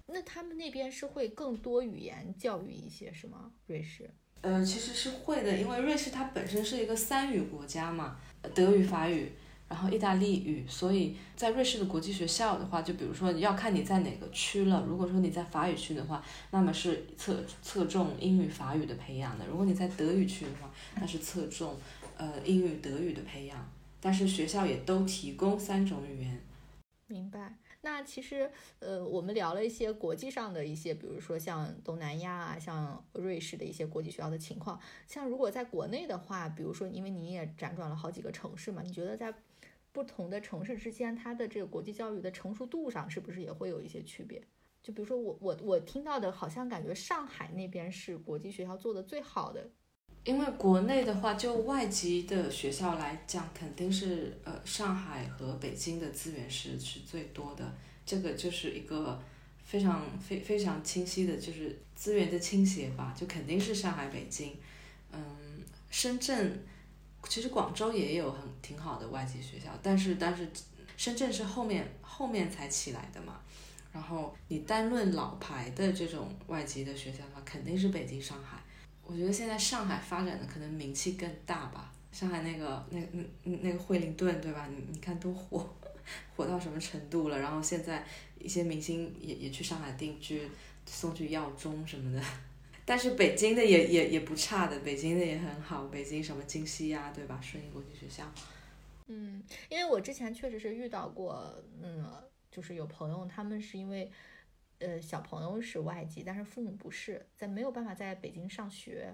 那他们那边是会更多语言教育一些，是吗？瑞士？呃，其实是会的，因为瑞士它本身是一个三语国家嘛，德语、法语，然后意大利语，所以在瑞士的国际学校的话，就比如说要看你在哪个区了。如果说你在法语区的话，那么是侧侧重英语、法语的培养的；如果你在德语区的话，那是侧重呃英语、德语的培养。但是学校也都提供三种语言。明白。那其实，呃，我们聊了一些国际上的一些，比如说像东南亚啊，像瑞士的一些国际学校的情况。像如果在国内的话，比如说，因为你也辗转了好几个城市嘛，你觉得在不同的城市之间，它的这个国际教育的成熟度上，是不是也会有一些区别？就比如说，我我我听到的，好像感觉上海那边是国际学校做的最好的。因为国内的话，就外籍的学校来讲，肯定是呃上海和北京的资源是是最多的，这个就是一个非常非非常清晰的，就是资源的倾斜吧，就肯定是上海、北京，嗯，深圳，其实广州也有很挺好的外籍学校，但是但是深圳是后面后面才起来的嘛，然后你单论老牌的这种外籍的学校的话，肯定是北京、上海。我觉得现在上海发展的可能名气更大吧，上海那个那那那个惠灵顿对吧？你你看都火 火到什么程度了？然后现在一些明星也也去上海定居，送去药中什么的。但是北京的也也也不差的，北京的也很好，北京什么京西呀，对吧？顺义国际学校。嗯，因为我之前确实是遇到过，嗯，就是有朋友他们是因为。呃，小朋友是外籍，但是父母不是在没有办法在北京上学，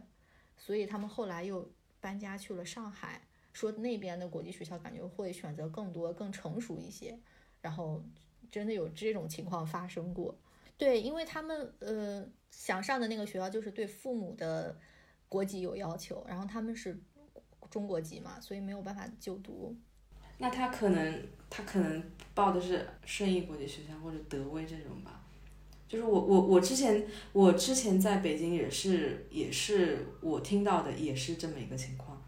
所以他们后来又搬家去了上海，说那边的国际学校感觉会选择更多、更成熟一些。然后真的有这种情况发生过。对，因为他们呃想上的那个学校就是对父母的国籍有要求，然后他们是中国籍嘛，所以没有办法就读。那他可能他可能报的是顺义国际学校或者德威这种吧。就是我我我之前我之前在北京也是也是我听到的也是这么一个情况，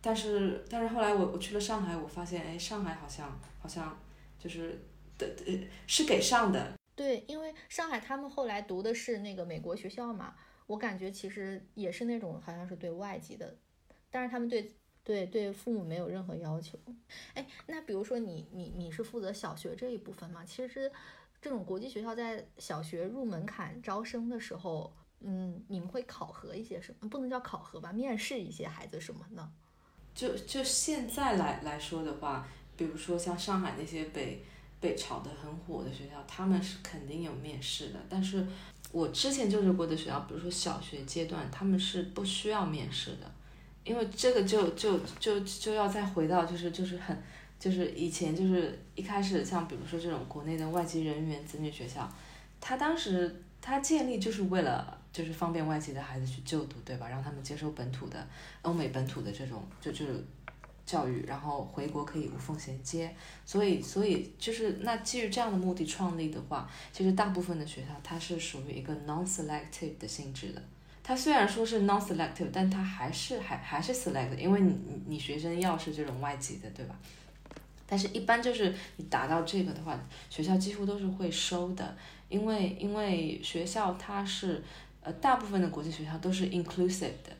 但是但是后来我我去了上海，我发现哎上海好像好像就是的呃是给上的。对，因为上海他们后来读的是那个美国学校嘛，我感觉其实也是那种好像是对外籍的，但是他们对对对父母没有任何要求。哎，那比如说你你你是负责小学这一部分嘛？其实。这种国际学校在小学入门槛招生的时候，嗯，你们会考核一些什么？不能叫考核吧，面试一些孩子什么呢？就就现在来来说的话，比如说像上海那些北被炒得很火的学校，他们是肯定有面试的。但是我之前就职过的学校，比如说小学阶段，他们是不需要面试的，因为这个就就就就要再回到就是就是很。就是以前就是一开始像比如说这种国内的外籍人员子女学校，他当时他建立就是为了就是方便外籍的孩子去就读，对吧？让他们接受本土的欧美本土的这种就就是教育，然后回国可以无缝衔接。所以所以就是那基于这样的目的创立的话，其实大部分的学校它是属于一个 non-selective 的性质的。它虽然说是 non-selective，但它还是还还是 select，因为你你学生要是这种外籍的，对吧？但是，一般就是你达到这个的话，学校几乎都是会收的，因为因为学校它是，呃，大部分的国际学校都是 inclusive 的，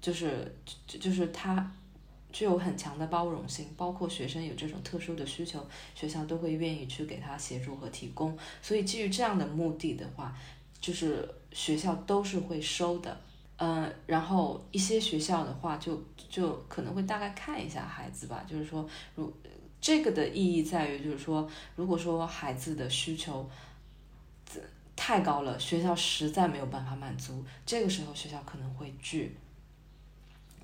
就是就就是它具有很强的包容性，包括学生有这种特殊的需求，学校都会愿意去给他协助和提供。所以基于这样的目的的话，就是学校都是会收的，嗯，然后一些学校的话就就可能会大概看一下孩子吧，就是说如。这个的意义在于，就是说，如果说孩子的需求太高了，学校实在没有办法满足，这个时候学校可能会拒。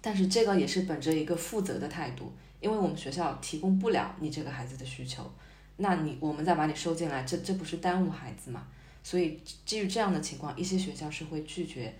但是这个也是本着一个负责的态度，因为我们学校提供不了你这个孩子的需求，那你我们再把你收进来，这这不是耽误孩子嘛？所以基于这样的情况，一些学校是会拒绝。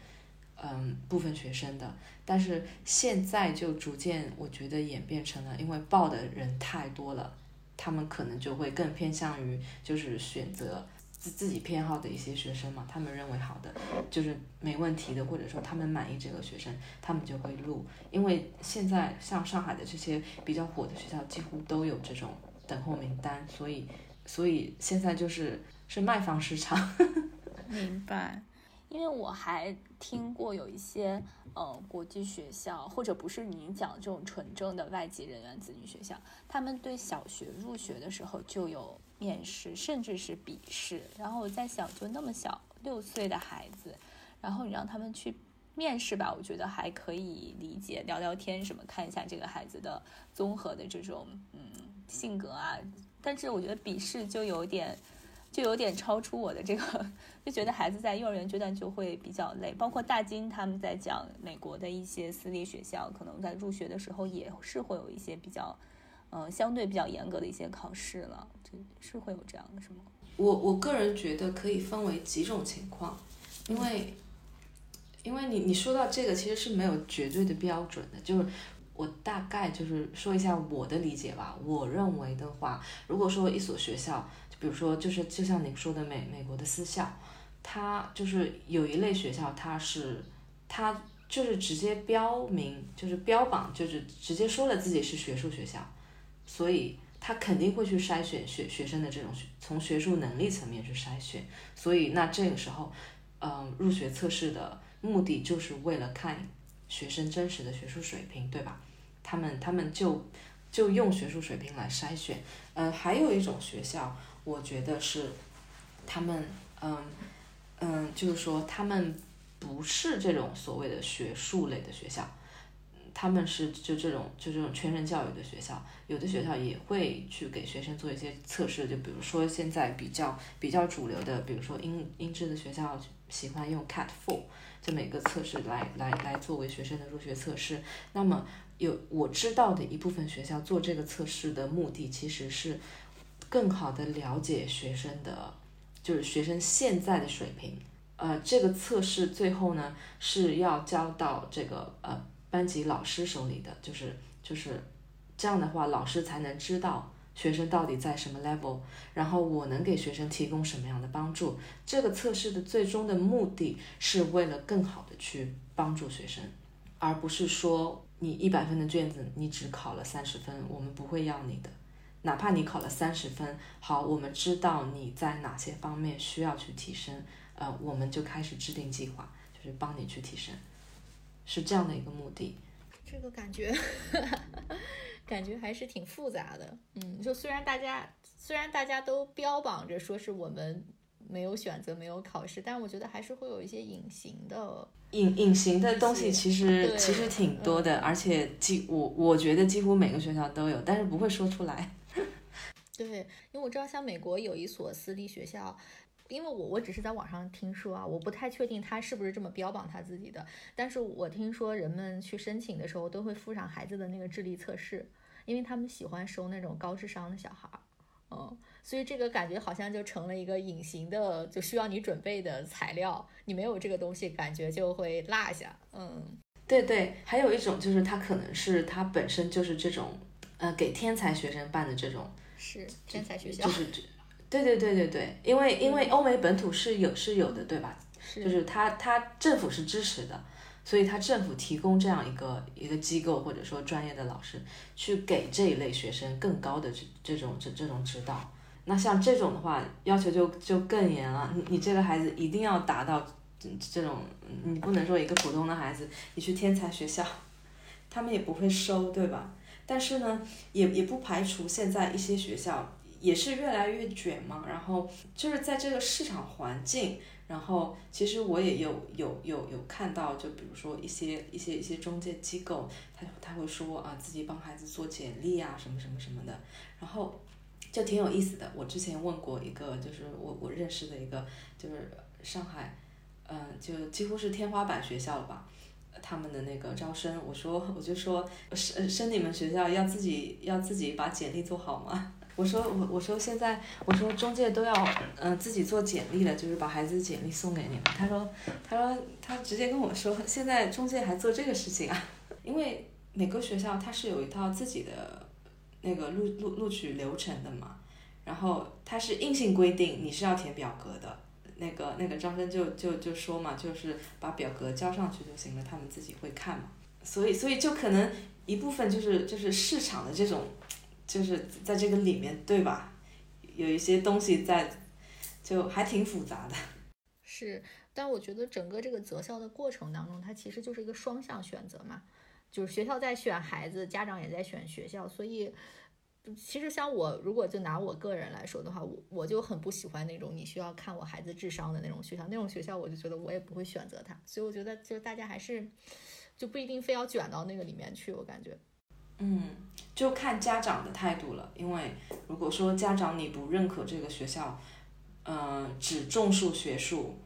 嗯，部分学生的，但是现在就逐渐，我觉得演变成了，因为报的人太多了，他们可能就会更偏向于就是选择自自己偏好的一些学生嘛，他们认为好的，就是没问题的，或者说他们满意这个学生，他们就会录。因为现在像上海的这些比较火的学校，几乎都有这种等候名单，所以所以现在就是是卖方市场。明白。因为我还听过有一些呃国际学校，或者不是您讲这种纯正的外籍人员子女学校，他们对小学入学的时候就有面试，甚至是笔试。然后我在想，就那么小六岁的孩子，然后你让他们去面试吧，我觉得还可以理解，聊聊天什么，看一下这个孩子的综合的这种嗯性格啊。但是我觉得笔试就有点。就有点超出我的这个，就觉得孩子在幼儿园阶段就会比较累。包括大金他们在讲美国的一些私立学校，可能在入学的时候也是会有一些比较，呃，相对比较严格的一些考试了，这是会有这样的，是吗？我我个人觉得可以分为几种情况，因为。因为你你说到这个，其实是没有绝对的标准的，就是我大概就是说一下我的理解吧。我认为的话，如果说一所学校，就比如说就是就像你说的美美国的私校，它就是有一类学校，它是它就是直接标明，就是标榜，就是直接说了自己是学术学校，所以他肯定会去筛选学学生的这种学从学术能力层面去筛选，所以那这个时候，嗯，入学测试的。目的就是为了看学生真实的学术水平，对吧？他们他们就就用学术水平来筛选。嗯，还有一种学校，我觉得是他们，嗯嗯，就是说他们不是这种所谓的学术类的学校，他们是就这种就这种全人教育的学校。有的学校也会去给学生做一些测试，就比如说现在比较比较主流的，比如说英英制的学校喜欢用 CAT Four。这么一个测试来来来作为学生的入学测试，那么有我知道的一部分学校做这个测试的目的其实是更好的了解学生的，就是学生现在的水平。呃，这个测试最后呢是要交到这个呃班级老师手里的，就是就是这样的话，老师才能知道。学生到底在什么 level？然后我能给学生提供什么样的帮助？这个测试的最终的目的是为了更好的去帮助学生，而不是说你一百分的卷子你只考了三十分，我们不会要你的。哪怕你考了三十分，好，我们知道你在哪些方面需要去提升，呃，我们就开始制定计划，就是帮你去提升，是这样的一个目的。这个感觉。感觉还是挺复杂的，嗯，就虽然大家虽然大家都标榜着说是我们没有选择没有考试，但是我觉得还是会有一些隐形的隐隐形的东西，其实其实挺多的，而且几我我觉得几乎每个学校都有，但是不会说出来。对，因为我知道像美国有一所私立学校。因为我我只是在网上听说啊，我不太确定他是不是这么标榜他自己的。但是我听说人们去申请的时候都会附上孩子的那个智力测试，因为他们喜欢收那种高智商的小孩儿，嗯，所以这个感觉好像就成了一个隐形的，就需要你准备的材料。你没有这个东西，感觉就会落下。嗯，对对，还有一种就是他可能是他本身就是这种，呃，给天才学生办的这种，是天才学校，就是这。对对对对对，因为因为欧美本土是有是有的，对吧？是就是他他政府是支持的，所以他政府提供这样一个一个机构或者说专业的老师去给这一类学生更高的这这种这这种指导。那像这种的话，要求就就更严了。你你这个孩子一定要达到这种，你不能说一个普通的孩子你去天才学校，他们也不会收，对吧？但是呢，也也不排除现在一些学校。也是越来越卷嘛，然后就是在这个市场环境，然后其实我也有有有有看到，就比如说一些一些一些中介机构，他他会说啊自己帮孩子做简历啊什么什么什么的，然后就挺有意思的。我之前问过一个，就是我我认识的一个，就是上海，嗯，就几乎是天花板学校了吧，他们的那个招生，我说我就说升升你们学校要自己要自己把简历做好吗？我说我我说现在我说中介都要嗯自己做简历了，就是把孩子简历送给你。他说他说他直接跟我说，现在中介还做这个事情啊？因为每个学校它是有一套自己的那个录录录取流程的嘛，然后它是硬性规定你是要填表格的，那个那个招生就就就说嘛，就是把表格交上去就行了，他们自己会看嘛。所以所以就可能一部分就是就是市场的这种。就是在这个里面，对吧？有一些东西在，就还挺复杂的。是，但我觉得整个这个择校的过程当中，它其实就是一个双向选择嘛。就是学校在选孩子，家长也在选学校。所以，其实像我，如果就拿我个人来说的话，我我就很不喜欢那种你需要看我孩子智商的那种学校。那种学校，我就觉得我也不会选择它。所以我觉得，就大家还是就不一定非要卷到那个里面去。我感觉。嗯，就看家长的态度了。因为如果说家长你不认可这个学校，嗯，只重视学术，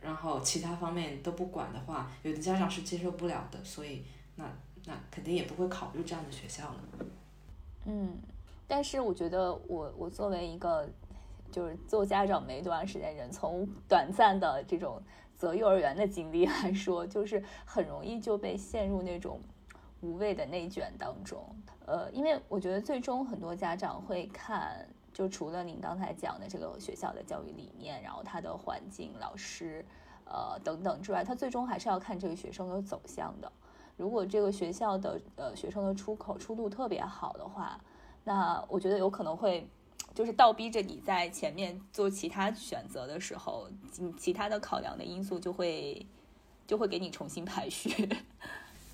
然后其他方面都不管的话，有的家长是接受不了的。所以那那肯定也不会考虑这样的学校了。嗯，但是我觉得我我作为一个就是做家长没多长时间人，从短暂的这种。择幼儿园的经历来说，就是很容易就被陷入那种无谓的内卷当中。呃，因为我觉得最终很多家长会看，就除了您刚才讲的这个学校的教育理念，然后它的环境、老师，呃等等之外，他最终还是要看这个学生的走向的。如果这个学校的呃学生的出口出路特别好的话，那我觉得有可能会。就是倒逼着你在前面做其他选择的时候，其其他的考量的因素就会就会给你重新排序。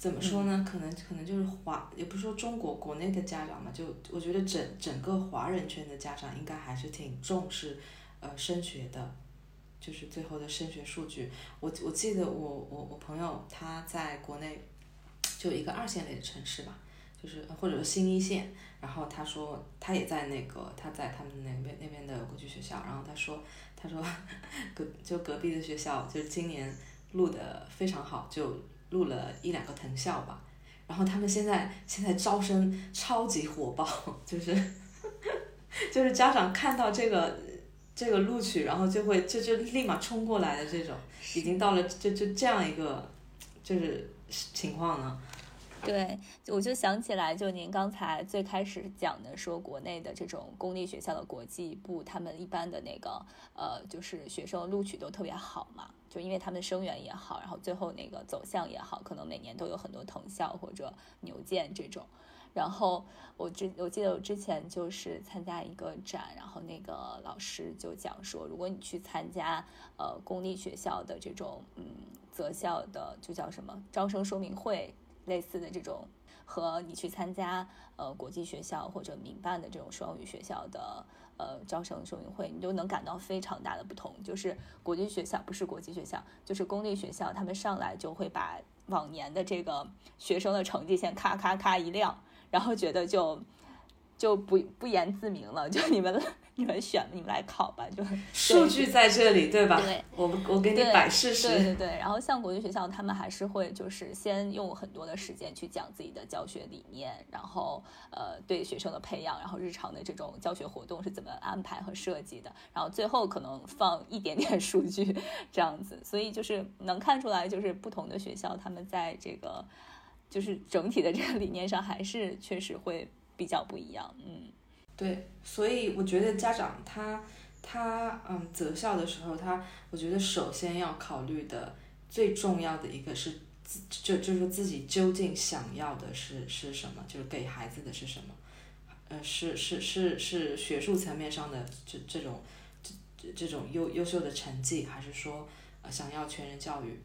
怎么说呢？可能可能就是华，也不是说中国国内的家长嘛，就我觉得整整个华人圈的家长应该还是挺重视呃升学的，就是最后的升学数据。我我记得我我我朋友他在国内就一个二线类的城市吧。就是或者是新一线，然后他说他也在那个他在他们那边那边的国际学校，然后他说他说 隔就隔壁的学校就是今年录的非常好，就录了一两个藤校吧，然后他们现在现在招生超级火爆，就是 就是家长看到这个这个录取，然后就会就就立马冲过来的这种，已经到了就就这样一个就是情况呢。对，我就想起来，就您刚才最开始讲的，说国内的这种公立学校的国际部，他们一般的那个呃，就是学生录取都特别好嘛，就因为他们生源也好，然后最后那个走向也好，可能每年都有很多藤校或者牛剑这种。然后我之我记得我之前就是参加一个展，然后那个老师就讲说，如果你去参加呃公立学校的这种嗯择校的，就叫什么招生说明会。类似的这种，和你去参加呃国际学校或者民办的这种双语学校的呃招生说明会，你就能感到非常大的不同。就是国际学校不是国际学校，就是公立学校，他们上来就会把往年的这个学生的成绩先咔咔咔一亮，然后觉得就就不不言自明了，就你们。你们选，你们来考吧，就 数据在这里，对吧？对，我我给你摆事实。对对对，然后像国际学校，他们还是会就是先用很多的时间去讲自己的教学理念，然后呃对学生的培养，然后日常的这种教学活动是怎么安排和设计的，然后最后可能放一点点数据这样子，所以就是能看出来，就是不同的学校他们在这个就是整体的这个理念上还是确实会比较不一样，嗯。对，所以我觉得家长他他嗯择校的时候，他我觉得首先要考虑的最重要的一个是自就就是自己究竟想要的是是什么，就是给孩子的是什么，呃是是是是学术层面上的这这种这这种优优秀的成绩，还是说呃想要全人教育，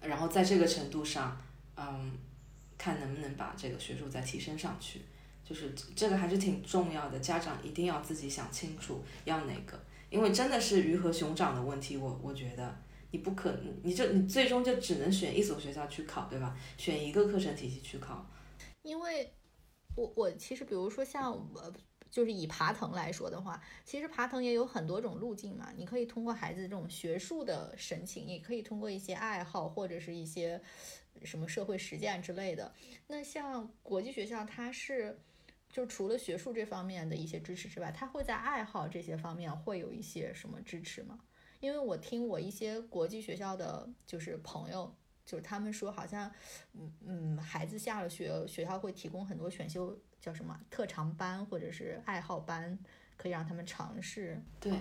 然后在这个程度上，嗯，看能不能把这个学术再提升上去。就是这个还是挺重要的，家长一定要自己想清楚要哪个，因为真的是鱼和熊掌的问题。我我觉得你不可能，你就你最终就只能选一所学校去考，对吧？选一个课程体系去考。因为，我我其实比如说像我就是以爬藤来说的话，其实爬藤也有很多种路径嘛。你可以通过孩子这种学术的申请，也可以通过一些爱好或者是一些什么社会实践之类的。那像国际学校，它是。就除了学术这方面的一些支持之外，他会在爱好这些方面会有一些什么支持吗？因为我听我一些国际学校的就是朋友，就是他们说好像，嗯嗯，孩子下了学，学校会提供很多选修叫什么特长班或者是爱好班，可以让他们尝试。对，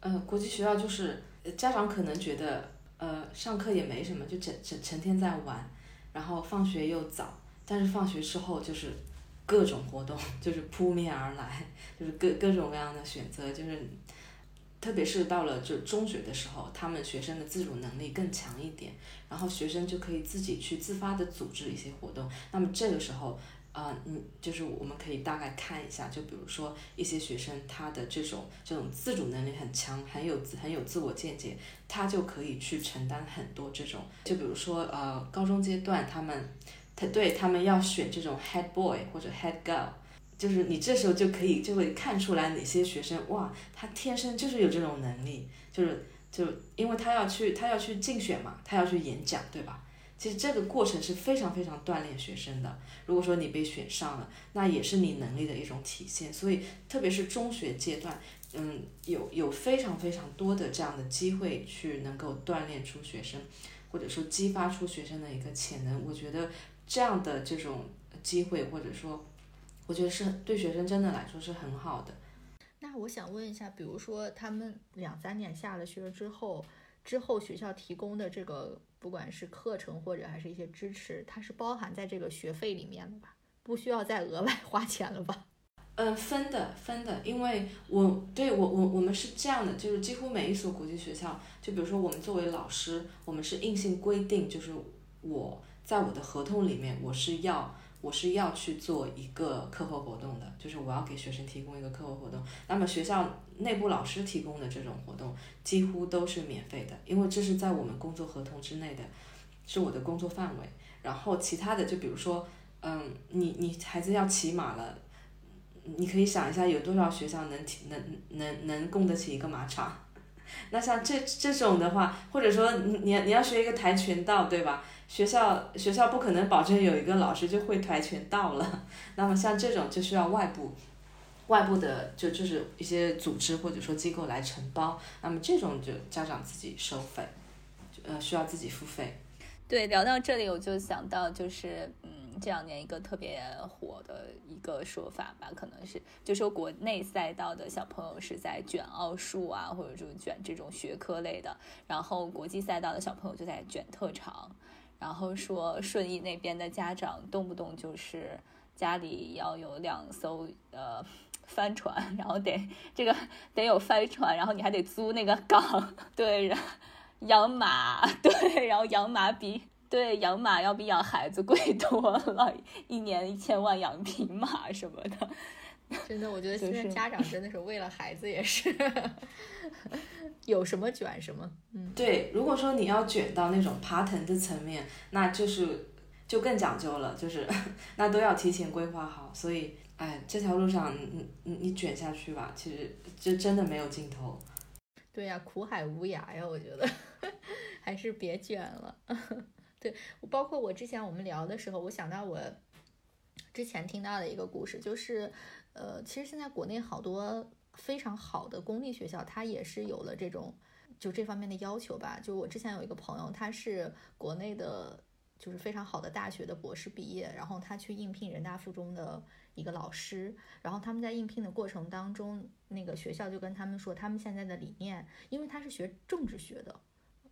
呃，国际学校就是家长可能觉得，呃，上课也没什么，就整整成天在玩，然后放学又早，但是放学之后就是。各种活动 就是扑面而来，就是各各种各样的选择，就是特别是到了就中学的时候，他们学生的自主能力更强一点，然后学生就可以自己去自发的组织一些活动。那么这个时候，啊，嗯，就是我们可以大概看一下，就比如说一些学生他的这种这种自主能力很强，很有很有自我见解，他就可以去承担很多这种，就比如说呃高中阶段他们。他对他们要选这种 head boy 或者 head girl，就是你这时候就可以就会看出来哪些学生哇，他天生就是有这种能力，就是就因为他要去他要去竞选嘛，他要去演讲，对吧？其实这个过程是非常非常锻炼学生的。如果说你被选上了，那也是你能力的一种体现。所以，特别是中学阶段，嗯，有有非常非常多的这样的机会去能够锻炼出学生，或者说激发出学生的一个潜能。我觉得这样的这种机会，或者说，我觉得是对学生真的来说是很好的。那我想问一下，比如说他们两三年下了学之后，之后学校提供的这个。不管是课程或者还是一些支持，它是包含在这个学费里面的吧？不需要再额外花钱了吧？嗯，分的分的，因为我对我我我们是这样的，就是几乎每一所国际学校，就比如说我们作为老师，我们是硬性规定，就是我在我的合同里面我是要。我是要去做一个课后活动的，就是我要给学生提供一个课后活动。那么学校内部老师提供的这种活动几乎都是免费的，因为这是在我们工作合同之内的，是我的工作范围。然后其他的，就比如说，嗯，你你孩子要骑马了，你可以想一下，有多少学校能提能能能供得起一个马场？那像这这种的话，或者说你你你要学一个跆拳道，对吧？学校学校不可能保证有一个老师就会跆拳道了，那么像这种就需要外部，外部的就就是一些组织或者说机构来承包，那么这种就家长自己收费，呃需要自己付费。对，聊到这里我就想到就是嗯这两年一个特别火的一个说法吧，可能是就说国内赛道的小朋友是在卷奥数啊，或者说卷这种学科类的，然后国际赛道的小朋友就在卷特长。然后说顺义那边的家长动不动就是家里要有两艘呃帆船，然后得这个得有帆船，然后你还得租那个港，对，养马，对，然后养马比对养马要比养孩子贵多了，一年一千万养匹马什么的。真的，我觉得现在家长真的是为了孩子也是，有什么卷什么。嗯，对，如果说你要卷到那种爬藤的层面，那就是就更讲究了，就是 那都要提前规划好。所以，哎，这条路上你你你卷下去吧，其实就真的没有尽头。对呀，苦海无涯呀，我觉得还是别卷了。对，包括我之前我们聊的时候，我想到我之前听到的一个故事，就是。呃，其实现在国内好多非常好的公立学校，它也是有了这种就这方面的要求吧。就我之前有一个朋友，他是国内的，就是非常好的大学的博士毕业，然后他去应聘人大附中的一个老师，然后他们在应聘的过程当中，那个学校就跟他们说，他们现在的理念，因为他是学政治学的，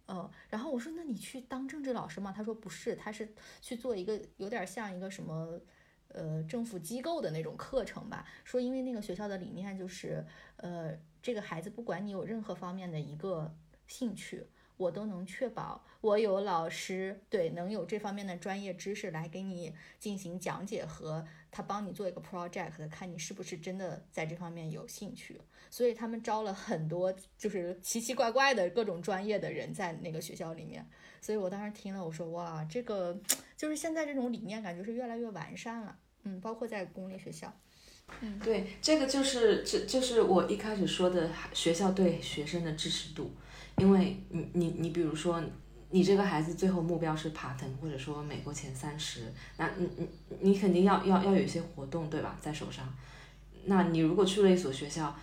嗯，然后我说，那你去当政治老师吗？他说不是，他是去做一个有点像一个什么。呃，政府机构的那种课程吧，说因为那个学校的理念就是，呃，这个孩子不管你有任何方面的一个兴趣，我都能确保我有老师对能有这方面的专业知识来给你进行讲解和他帮你做一个 project，看你是不是真的在这方面有兴趣。所以他们招了很多就是奇奇怪怪的各种专业的人在那个学校里面。所以我当时听了，我说哇，这个就是现在这种理念感觉是越来越完善了。嗯，包括在公立学校，嗯，对，这个就是这就是我一开始说的学校对学生的支持度，因为你你你比如说你这个孩子最后目标是爬藤或者说美国前三十，那你你你肯定要要要有一些活动对吧，在手上，那你如果去了一所学校，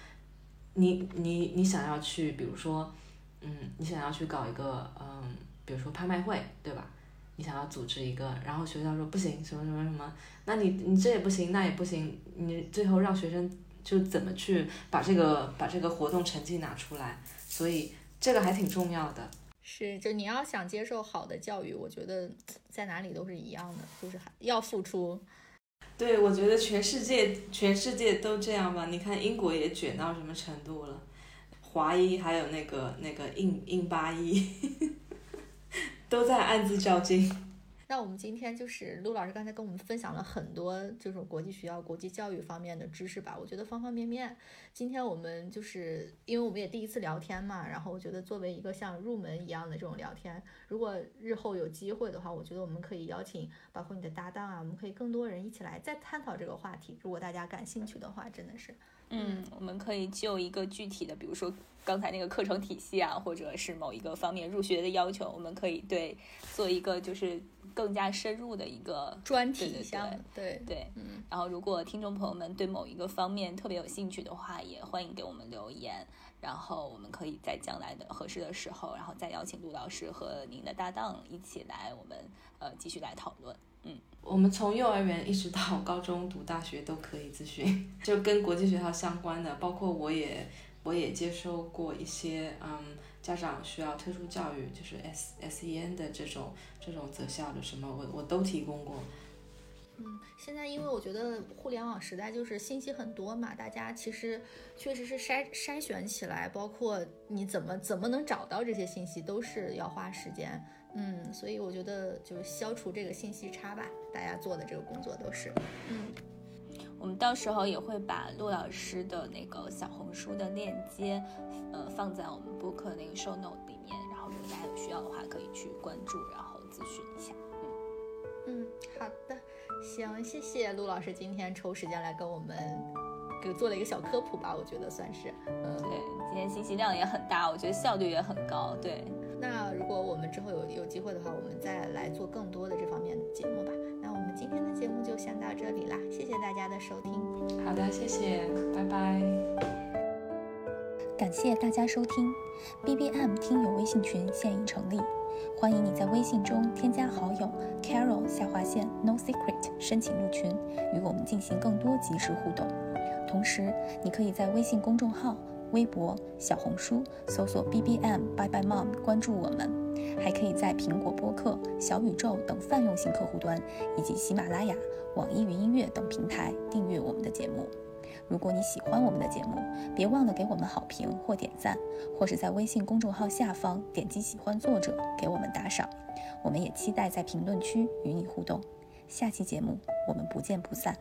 你你你想要去，比如说，嗯，你想要去搞一个嗯，比如说拍卖会对吧？你想要组织一个，然后学校说不行，什么什么什么，那你你这也不行，那也不行，你最后让学生就怎么去把这个把这个活动成绩拿出来？所以这个还挺重要的。是，就你要想接受好的教育，我觉得在哪里都是一样的，就是要付出。对，我觉得全世界全世界都这样吧。你看英国也卷到什么程度了，华裔还有那个那个印印巴裔。都在暗自较劲。那我们今天就是陆老师刚才跟我们分享了很多这种国际学校、国际教育方面的知识吧，我觉得方方面面。今天我们就是因为我们也第一次聊天嘛，然后我觉得作为一个像入门一样的这种聊天，如果日后有机会的话，我觉得我们可以邀请包括你的搭档啊，我们可以更多人一起来再探讨这个话题。如果大家感兴趣的话，真的是。嗯，我们可以就一个具体的，比如说刚才那个课程体系啊，或者是某一个方面入学的要求，我们可以对做一个就是更加深入的一个专题项目。对对，嗯。然后，如果听众朋友们对某一个方面特别有兴趣的话，也欢迎给我们留言，然后我们可以在将来的合适的时候，然后再邀请陆老师和您的搭档一起来，我们呃继续来讨论。嗯，我们从幼儿园一直到高中读大学都可以咨询，就跟国际学校相关的，包括我也我也接收过一些嗯家长需要特殊教育，就是 S S E N 的这种这种择校的什么，我我都提供过。嗯，现在因为我觉得互联网时代就是信息很多嘛，大家其实确实是筛筛选起来，包括你怎么怎么能找到这些信息，都是要花时间。嗯，所以我觉得就是消除这个信息差吧，大家做的这个工作都是。嗯，我们到时候也会把陆老师的那个小红书的链接，呃，放在我们播客那个 show note 里面，然后如果大家有需要的话，可以去关注，然后咨询一下。嗯，好的，行，谢谢陆老师今天抽时间来跟我们给做了一个小科普吧，我觉得算是。嗯，对，今天信息量也很大，我觉得效率也很高。对。那如果我们之后有有机会的话，我们再来做更多的这方面的节目吧。那我们今天的节目就先到这里啦，谢谢大家的收听。好的，谢谢，拜拜。感谢大家收听，BBM 听友微信群现已成立，欢迎你在微信中添加好友 Carol 下划线 No Secret 申请入群，与我们进行更多及时互动。同时，你可以在微信公众号。微博、小红书搜索 B B M Bye Bye Mom，关注我们，还可以在苹果播客、小宇宙等泛用型客户端，以及喜马拉雅、网易云音乐等平台订阅我们的节目。如果你喜欢我们的节目，别忘了给我们好评或点赞，或是在微信公众号下方点击喜欢作者给我们打赏。我们也期待在评论区与你互动。下期节目我们不见不散。